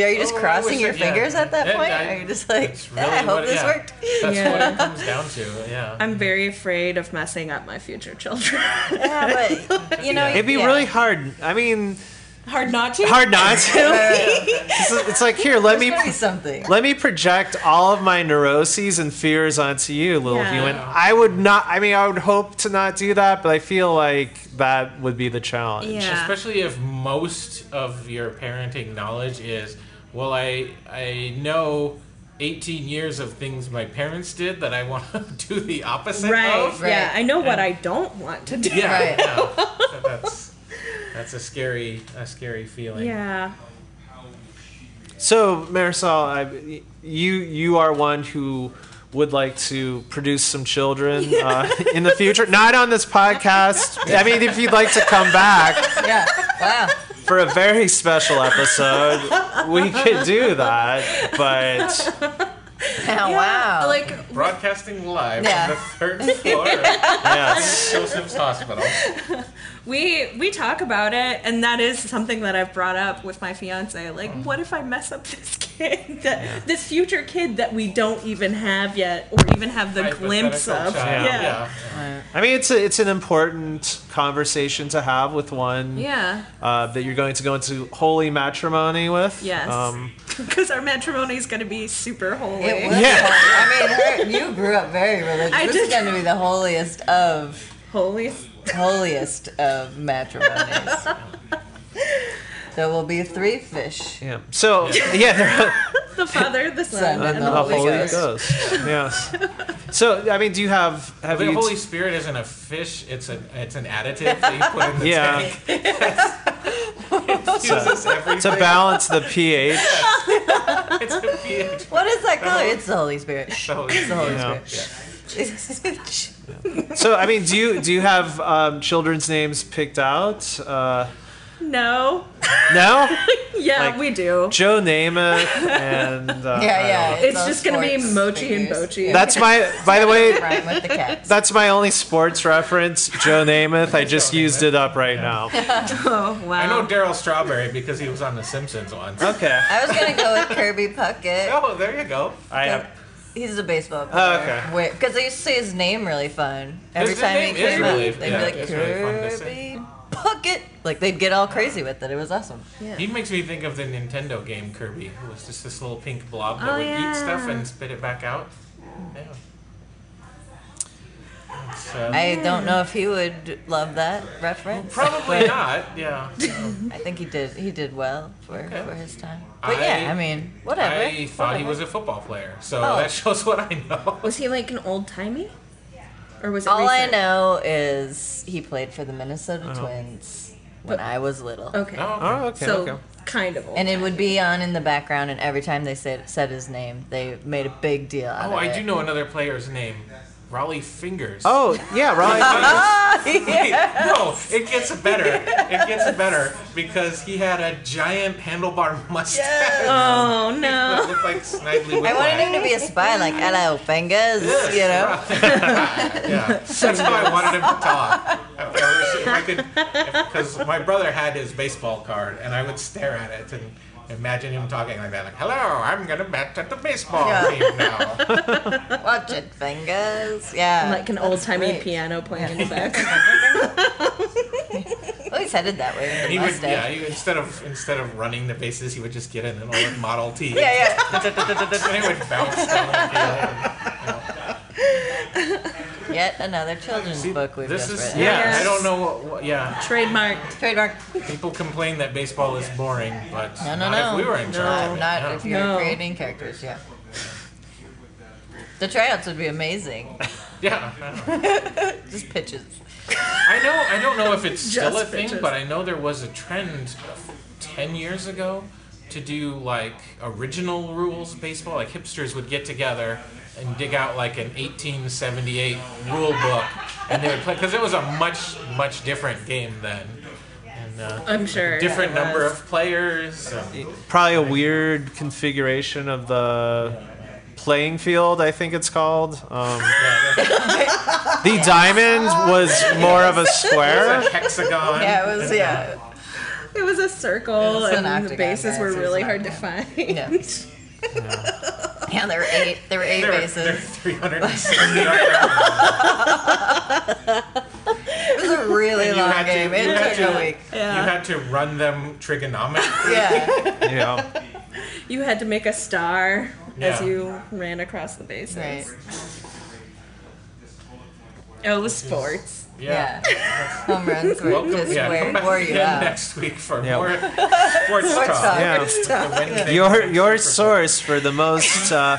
Speaker 3: you just
Speaker 1: Oh,
Speaker 3: crossing your
Speaker 1: it- yeah.
Speaker 3: fingers at that
Speaker 1: Yeah,
Speaker 3: point?
Speaker 1: I-
Speaker 3: Or are you just like,
Speaker 1: That's
Speaker 3: "Ah,
Speaker 1: really
Speaker 3: I hope
Speaker 1: what-
Speaker 3: this
Speaker 1: yeah.
Speaker 3: worked?
Speaker 1: That's
Speaker 4: Yeah.
Speaker 1: what it comes down to. Yeah.
Speaker 4: I'm very afraid of messing up my future children.
Speaker 3: yeah, but you know,
Speaker 1: Yeah.
Speaker 2: It'd be
Speaker 3: yeah.
Speaker 2: really hard. I mean,
Speaker 4: Hard not to.
Speaker 2: hard not to. it's, it's like here, let
Speaker 3: There's
Speaker 2: me
Speaker 3: gotta something.
Speaker 2: let me project all of my neuroses and fears onto you, little
Speaker 4: Yeah.
Speaker 2: human. I would not. I mean, I would hope to not do that, but I feel like that would be the challenge.
Speaker 4: Yeah.
Speaker 1: Especially if most of your parenting knowledge is, well, I I know 18 years of things my parents did that I want to do the opposite
Speaker 4: Right.
Speaker 1: of.
Speaker 4: Yeah. I know what I don't want to do.
Speaker 1: Yeah,
Speaker 3: Right.
Speaker 1: yeah. That's that's a scary a scary feeling.
Speaker 4: Yeah.
Speaker 2: So, Marisol, I, you you are one who would like to produce some children uh, in the future. Not on this podcast. I mean, if you'd like to come back
Speaker 3: Yeah. Wow.
Speaker 2: for a very special episode, we could do that. But
Speaker 3: wow.
Speaker 4: Like
Speaker 1: Broadcasting live
Speaker 3: Yeah.
Speaker 1: from the third floor of
Speaker 2: yes,
Speaker 1: Joseph's Hospital.
Speaker 4: we we talk about it, and that is something that I've brought up with my fiance. Like, mm. what if I mess up this kid, that, this future kid that we don't even have yet, or even have the glimpse
Speaker 1: Hypothetical
Speaker 4: of?
Speaker 1: child,
Speaker 4: Yeah.
Speaker 1: yeah.
Speaker 2: I mean it's a, it's an important conversation to have with one
Speaker 4: Yeah.
Speaker 2: uh, that you're going to go into holy matrimony with.
Speaker 4: Yes.
Speaker 2: Um,
Speaker 4: Because our matrimony is going to be super holy.
Speaker 3: It was
Speaker 2: Yeah.
Speaker 3: holy. I mean, her, you grew up very religious.
Speaker 4: I
Speaker 3: this
Speaker 4: did.
Speaker 3: is going to be the holiest of
Speaker 4: Holy.
Speaker 3: holiest of matrimonies. there will be three fish.
Speaker 2: yeah. So yeah, there,
Speaker 4: The Father, the Son,
Speaker 3: Son,
Speaker 4: and
Speaker 3: and
Speaker 4: the
Speaker 2: the
Speaker 4: Holy
Speaker 2: Holy
Speaker 4: Ghost.
Speaker 2: Ghost. yes. So I mean, do you have have
Speaker 1: The
Speaker 2: you?
Speaker 1: Holy Spirit isn't a fish; it's an it's an additive that you put in the
Speaker 2: Yeah.
Speaker 1: tank. it uses everything.
Speaker 2: to balance the pH.
Speaker 1: It's a pH.
Speaker 3: What is that color? It's the Holy Spirit.
Speaker 1: So
Speaker 3: It's the Holy
Speaker 2: Yeah.
Speaker 3: Spirit.
Speaker 2: So I mean, do you do you have um, children's names picked out? Uh,
Speaker 4: No.
Speaker 2: no,
Speaker 4: Yeah,
Speaker 2: Like-
Speaker 4: we do.
Speaker 2: Joe Namath and uh,
Speaker 3: Yeah, yeah.
Speaker 4: It's
Speaker 3: all
Speaker 4: just going to be
Speaker 3: sports
Speaker 4: Mochi and
Speaker 3: figures.
Speaker 4: Bochi.
Speaker 2: That's my. By the way,
Speaker 3: Rhyme with the cats.
Speaker 2: that's my only sports reference. Joe Namath. I just
Speaker 1: Joe
Speaker 2: used
Speaker 1: Namath.
Speaker 2: it up right now.
Speaker 4: oh, wow.
Speaker 1: I know Darryl Strawberry because he was on The Simpsons once.
Speaker 2: Okay.
Speaker 3: I was gonna go with Kirby Puckett.
Speaker 1: Oh, there you go.
Speaker 2: I have.
Speaker 3: He's a baseball
Speaker 2: Oh,
Speaker 3: player.
Speaker 2: okay.
Speaker 3: Because they used to say his name really fun. Every
Speaker 1: His
Speaker 3: time
Speaker 1: name
Speaker 3: he
Speaker 1: is
Speaker 3: came
Speaker 1: really-
Speaker 3: out, they'd
Speaker 1: yeah,
Speaker 3: be like,
Speaker 1: it's really fun to say.
Speaker 3: Kirby Puckett. Like, they'd get all crazy with it. It was awesome.
Speaker 1: He makes me think of the Nintendo game Kirby. It was just this little pink blob that
Speaker 4: Oh,
Speaker 1: would
Speaker 4: yeah.
Speaker 1: eat stuff and spit it back out. Yeah. It's, uh,
Speaker 3: I don't know if he would love that reference.
Speaker 1: probably not. Yeah. Um,
Speaker 3: I think he did. He did well for,
Speaker 1: Okay.
Speaker 3: for his time. But
Speaker 1: I-
Speaker 3: yeah, I mean, whatever.
Speaker 1: I thought he was a football player, so
Speaker 3: Oh.
Speaker 1: that shows what I know.
Speaker 4: Was he like an old timey? Or was it
Speaker 3: All I know is he played for the Minnesota
Speaker 2: Oh.
Speaker 3: Twins when
Speaker 4: But-
Speaker 3: I was little.
Speaker 4: Okay.
Speaker 1: Oh, okay.
Speaker 2: Oh, okay.
Speaker 4: so
Speaker 2: okay.
Speaker 4: kind of old.
Speaker 3: And it would be on in the background, and every time they said said his name, they made a big deal out
Speaker 1: Oh,
Speaker 3: of
Speaker 1: I
Speaker 3: it.
Speaker 1: do know another player's name Rollie Fingers.
Speaker 2: Oh yeah, Rollie. Fingers.
Speaker 1: No, it gets better. It gets better because he had a giant handlebar mustache.
Speaker 4: Oh
Speaker 1: That
Speaker 4: no.
Speaker 1: looked like Snidely
Speaker 3: I wanted him to be a spy, like hello fingers, you know.
Speaker 1: yeah, that's how I wanted him to talk. If I if I could, because my brother had his baseball card, and I would stare at it and imagine him talking like that, like, "Hello, I'm gonna bet at the baseball
Speaker 3: Yeah.
Speaker 1: team now."
Speaker 3: Watch it, fingers. Yeah.
Speaker 4: Like an old timey piano playing in the back.
Speaker 3: Well, he's headed that way
Speaker 1: He would,
Speaker 3: mustache.
Speaker 1: yeah, he, instead of instead of running the bases, he would just get in an old Model T.
Speaker 3: yeah, yeah.
Speaker 1: and he would bounce down the field.
Speaker 3: Yet another children's
Speaker 1: See,
Speaker 3: book we've
Speaker 1: this
Speaker 3: just
Speaker 1: is
Speaker 3: written.
Speaker 1: yeah.
Speaker 4: Yes.
Speaker 1: I don't know. What, what, yeah,
Speaker 4: Trademark.
Speaker 3: Trademark.
Speaker 1: people complain that baseball is boring, but
Speaker 3: No, no,
Speaker 1: not
Speaker 3: no.
Speaker 1: if we were in charge. of it,
Speaker 3: Not
Speaker 1: yeah.
Speaker 3: if you're
Speaker 4: No.
Speaker 3: creating characters, yeah. The tryouts would be amazing.
Speaker 1: Yeah,
Speaker 3: Just pitches.
Speaker 1: I know. I don't know if it's still a
Speaker 4: Just
Speaker 1: thing,
Speaker 4: bitches.
Speaker 1: but I know there was a trend ten years ago to do like original rules baseball. Like hipsters would get together and dig out like an 1878 rule book, and they would play because it was a much much different game then. And, uh,
Speaker 4: I'm sure.
Speaker 1: different
Speaker 4: it
Speaker 1: number
Speaker 4: was.
Speaker 1: of players. and-
Speaker 2: Probably a weird configuration of the playing field. I think it's called. Um,
Speaker 1: yeah,
Speaker 2: the diamond was more of a
Speaker 1: it
Speaker 2: square.
Speaker 1: was a hexagon.
Speaker 3: Yeah, it was,
Speaker 1: uh,
Speaker 3: yeah.
Speaker 4: It was a circle,
Speaker 3: It's an
Speaker 4: and the bases were really hard to find.
Speaker 3: Yeah. Yeah, there were eight. There were eight
Speaker 1: There were, there were
Speaker 3: bases.
Speaker 1: there.
Speaker 3: It was a really
Speaker 1: And you
Speaker 3: long
Speaker 1: had to-
Speaker 3: game. It took
Speaker 1: to-
Speaker 3: a week.
Speaker 4: Yeah.
Speaker 1: You had to run them trigonometrically.
Speaker 3: Yeah,
Speaker 2: Yeah.
Speaker 4: You had to make a star as you ran across the bases.
Speaker 3: right.
Speaker 4: Oh, it was sports.
Speaker 3: Yeah. Home runs were
Speaker 1: Welcome,
Speaker 3: just
Speaker 1: yeah,
Speaker 3: where
Speaker 1: come back
Speaker 3: wore you
Speaker 1: again
Speaker 3: out.
Speaker 1: next week for
Speaker 2: Yeah.
Speaker 1: more sports,
Speaker 3: Sports
Speaker 1: talk.
Speaker 3: talk.
Speaker 2: Yeah. Your your source for the most uh,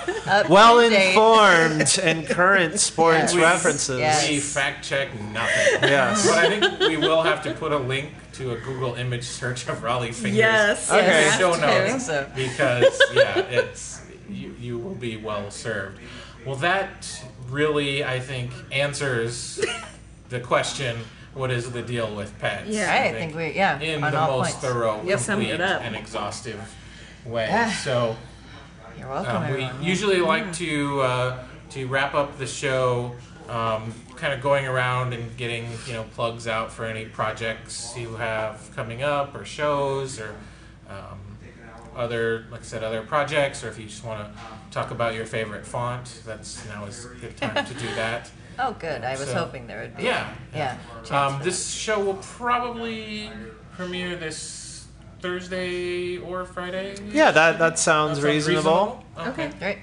Speaker 2: well informed and current sports
Speaker 3: Yes.
Speaker 2: references.
Speaker 3: Yes.
Speaker 1: We fact check nothing.
Speaker 2: Yes.
Speaker 1: But I think we will have to put a link to a Google image search of Rollie fingers
Speaker 4: Yes.
Speaker 1: in
Speaker 2: Okay.
Speaker 1: the
Speaker 3: Yes,
Speaker 1: show notes
Speaker 3: so.
Speaker 1: because yeah, it's you, you will be well served. Well, that really I think answers the question: What is the deal with pets?
Speaker 4: Yeah.
Speaker 3: I think we, yeah,
Speaker 1: in
Speaker 3: on
Speaker 1: the
Speaker 3: all
Speaker 1: most
Speaker 3: points.
Speaker 1: thorough,
Speaker 4: Yep. Summed
Speaker 1: complete,
Speaker 4: up.
Speaker 1: and exhaustive way.
Speaker 3: Yeah.
Speaker 1: So
Speaker 3: You're welcome,
Speaker 1: um, we
Speaker 3: everyone.
Speaker 1: usually like to uh, to wrap up the show, um, kind of going around and getting you know plugs out for any projects you have coming up or shows or um, other like I said other projects or if you just want to talk about your favorite font, that's now is a good time to do that.
Speaker 3: Oh, good. I was
Speaker 1: So-
Speaker 3: hoping there would be.
Speaker 1: Yeah.
Speaker 3: Yeah. chance
Speaker 1: Um, this show will probably premiere this Thursday or Friday.
Speaker 2: Yeah, that that sounds
Speaker 1: That sounds
Speaker 2: reasonable.
Speaker 1: Okay.
Speaker 3: Great.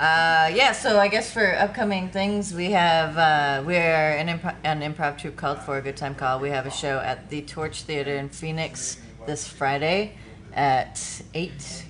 Speaker 3: Uh, yeah, so I guess for upcoming things, we have uh, we're an, impro- an improv troupe called For a Good Time Call. We have a show at the Torch Theater in Phoenix this Friday at eight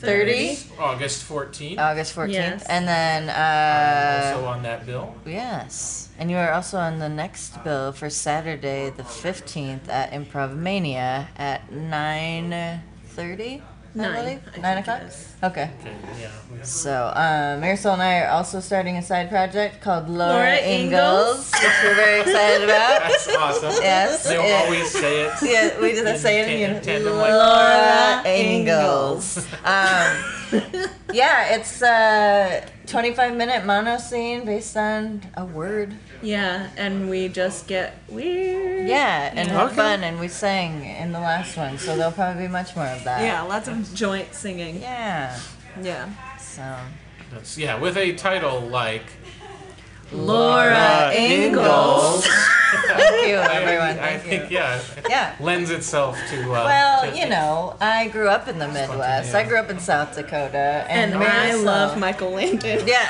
Speaker 3: thirty,
Speaker 1: August 14th.
Speaker 3: August fourteenth,
Speaker 4: Yes.
Speaker 3: and then Uh, also
Speaker 1: on that bill.
Speaker 3: yes, and you are also on the next bill for Saturday the fifteenth at Improv Mania at nine thirty.
Speaker 4: Nine, I
Speaker 3: Nine o'clock.
Speaker 4: It is.
Speaker 3: Okay.
Speaker 1: Okay, yeah. we-
Speaker 3: So, um, Marisol and I are also starting a side project called Laura,
Speaker 4: Laura
Speaker 3: Ingalls, which we're very excited about.
Speaker 1: That's awesome.
Speaker 3: Yes,
Speaker 1: They'll
Speaker 3: it-
Speaker 1: always say it.
Speaker 3: Yeah, we just say it
Speaker 1: In
Speaker 3: in unison.
Speaker 1: tandem
Speaker 3: Laura
Speaker 4: Laura
Speaker 3: Ingalls. Um, yeah, it's a 25 minute mono scene based on a word.
Speaker 4: Yeah, and we just get weird.
Speaker 3: Yeah, and have
Speaker 2: Okay.
Speaker 3: fun, and we sang in the last one, so there'll probably be much more of that.
Speaker 4: Yeah, lots of joint singing.
Speaker 3: Yeah.
Speaker 4: Yeah.
Speaker 3: So.
Speaker 1: That's, yeah, with a title like.
Speaker 3: Laura Ingalls. Thank you, everyone.
Speaker 1: I, I
Speaker 3: Thank
Speaker 1: think,
Speaker 3: you.
Speaker 1: yeah,
Speaker 3: Yeah.
Speaker 1: lends itself to. Uh,
Speaker 3: Well,
Speaker 1: to-
Speaker 3: you know, I grew up in the Midwest. I grew up in South Dakota, and,
Speaker 4: And I love Michael Landon.
Speaker 3: Yeah,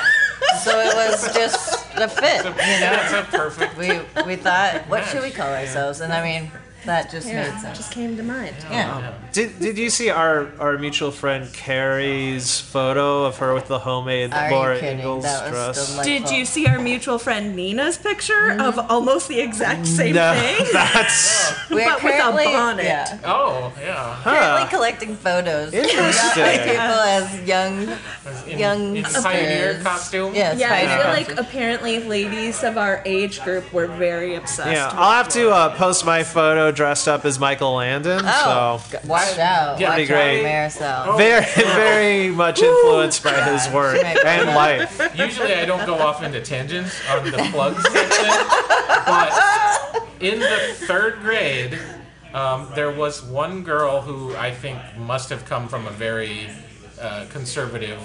Speaker 3: so it was just a fit,
Speaker 1: It's a,
Speaker 3: you know.
Speaker 1: That's a perfect.
Speaker 3: We we thought, what should we call ourselves? And I mean, That just
Speaker 4: Yeah,
Speaker 3: made sense.
Speaker 4: just came to mind.
Speaker 3: yeah.
Speaker 2: Did, did you see our, our mutual friend Carrie's photo of her with the homemade
Speaker 3: Are
Speaker 2: Laura
Speaker 3: you?
Speaker 2: Ingalls
Speaker 3: That was
Speaker 2: dress?
Speaker 3: delightful.
Speaker 4: Did you see our mutual friend Nina's picture of almost the exact same
Speaker 2: no,
Speaker 4: thing?
Speaker 2: that's
Speaker 3: We're
Speaker 4: but with a bonnet.
Speaker 3: Yeah,
Speaker 1: Oh, yeah.
Speaker 3: currently
Speaker 2: huh.
Speaker 3: collecting photos. of
Speaker 2: Interesting.
Speaker 3: people as young,
Speaker 1: In,
Speaker 3: young
Speaker 1: in pioneer costume.
Speaker 3: Yes,
Speaker 4: Yeah, I feel like apparently ladies of our age group were very obsessed.
Speaker 2: Yeah,
Speaker 4: with
Speaker 2: I'll have to uh, post my photo dressed up as Michael Landon.
Speaker 3: Oh,
Speaker 2: So
Speaker 3: g- watch out!
Speaker 1: Yeah,
Speaker 3: watch
Speaker 2: great.
Speaker 3: out,
Speaker 2: very, very much influenced by his work and life.
Speaker 1: Usually I don't go off into tangents on the plugs section, but in the third grade, um, there was one girl who I think must have come from a very uh, conservative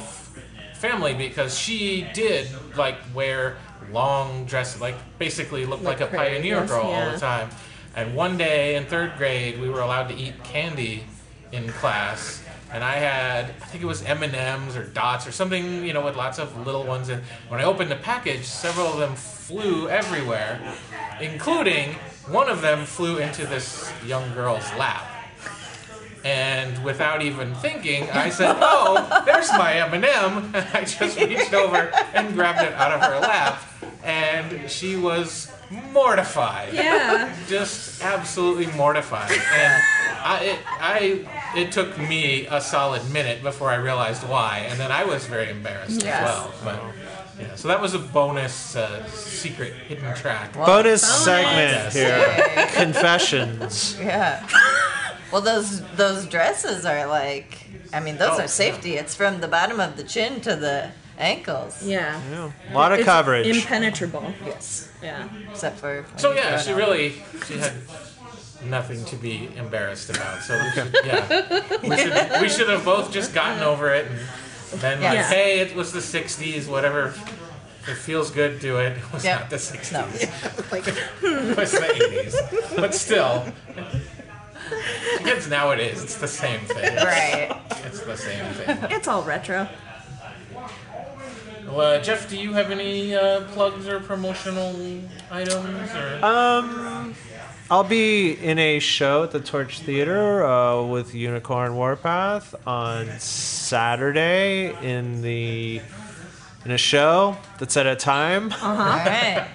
Speaker 1: family because she did like wear long dresses, like basically looked like,
Speaker 4: Like
Speaker 1: a pioneer
Speaker 4: prairie,
Speaker 1: girl all the time. And one day in third grade, we were allowed to eat candy in class, and I had I think it was M and M's or Dots or something, you know, with lots of little ones. And when I opened the package, several of them flew everywhere, including one of them flew into this young girl's lap. And without even thinking, I said, "Oh, there's my M&M." And I just reached over and grabbed it out of her lap, and she was mortified
Speaker 4: Yeah.
Speaker 1: just absolutely mortified. And I, it, I, it took me a solid minute before I realized why, and then I was very embarrassed
Speaker 3: Yes.
Speaker 1: as well. But yeah, so that was a bonus uh, secret hidden track.
Speaker 2: Bonus segment
Speaker 1: Yes.
Speaker 2: here. Confessions.
Speaker 3: Yeah. Well, those those dresses are like, I mean, those
Speaker 1: Oh,
Speaker 3: are safety. It's from the bottom of the chin to the ankles.
Speaker 4: Yeah.
Speaker 2: Yeah, a lot of
Speaker 4: It's
Speaker 2: coverage.
Speaker 4: Impenetrable.
Speaker 3: Yes.
Speaker 4: Yeah.
Speaker 3: Except for.
Speaker 1: So yeah, she
Speaker 3: out.
Speaker 1: really she had nothing to be embarrassed about. So we should, yeah, we should we should have both just gotten over it and then like,
Speaker 3: Yes.
Speaker 1: hey, it was the '60s, whatever. It feels good, do it. It was
Speaker 3: Yep.
Speaker 1: not the '60s.
Speaker 3: No.
Speaker 4: Like,
Speaker 1: It was the 80s. But still, kids nowadays, it's the same thing.
Speaker 3: Right.
Speaker 1: It's the same thing.
Speaker 4: it's all retro.
Speaker 1: Well, uh, Jeff, do you have any uh, plugs or promotional items? Or?
Speaker 2: Um, I'll be in a show at the Torch Theater uh, with Unicorn Warpath on Saturday in the in a show that's at a time.
Speaker 3: All right.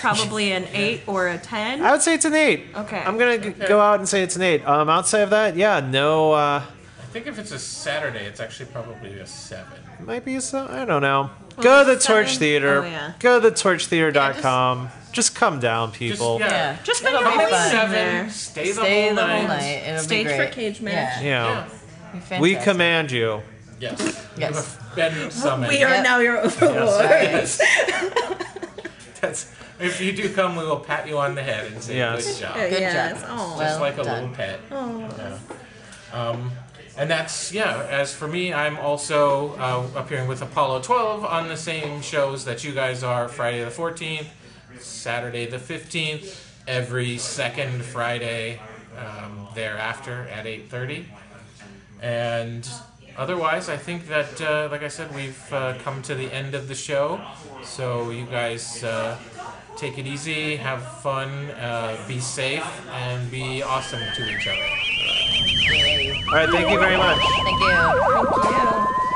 Speaker 4: Probably an eight or a ten.
Speaker 2: I would say it's an eight.
Speaker 4: Okay.
Speaker 2: I'm gonna g- go out and say it's an eight. Um, outside of that, yeah, no. Uh,
Speaker 1: I think if it's a Saturday, it's actually probably a seven.
Speaker 2: it might be a so. I don't know. Go to the Torch
Speaker 4: seven.
Speaker 2: Theater.
Speaker 4: Oh, yeah.
Speaker 2: Go to the torchtheater.com. just, come down, people.
Speaker 1: Just, yeah.
Speaker 4: Just spend
Speaker 3: It'll
Speaker 4: your
Speaker 3: be
Speaker 1: Come at
Speaker 3: fun.
Speaker 1: seven,
Speaker 4: there.
Speaker 1: stay the
Speaker 3: Stay
Speaker 1: whole
Speaker 3: the
Speaker 1: night.
Speaker 3: whole night. It'll
Speaker 4: Stage
Speaker 3: be
Speaker 4: for cage match.
Speaker 1: Yeah.
Speaker 3: Yeah.
Speaker 2: we command you.
Speaker 1: Yes.
Speaker 3: Yes.
Speaker 1: You have summoned.
Speaker 4: We are
Speaker 3: Yep.
Speaker 4: now your overlord.
Speaker 1: Yes. That's, if you do come, we will pat you on the head and say
Speaker 2: Yes.
Speaker 1: good job.
Speaker 3: Good
Speaker 4: yes.
Speaker 3: job.
Speaker 4: Oh.
Speaker 3: Well
Speaker 1: just like a
Speaker 3: done.
Speaker 1: little pet.
Speaker 4: Oh.
Speaker 1: Yeah. Um, and that's yeah. As for me, I'm also uh, appearing with Apollo 12 on the same shows that you guys are. Friday the 14th, Saturday the 15th, every second Friday um, thereafter at 8:30. And otherwise, I think that, uh, like I said, we've uh, come to the end of the show. So you guys uh, take it easy, have fun, uh, be safe, and be awesome to each other.
Speaker 3: Yay.
Speaker 2: All right, thank you very much.
Speaker 3: Thank you.
Speaker 4: Thank you.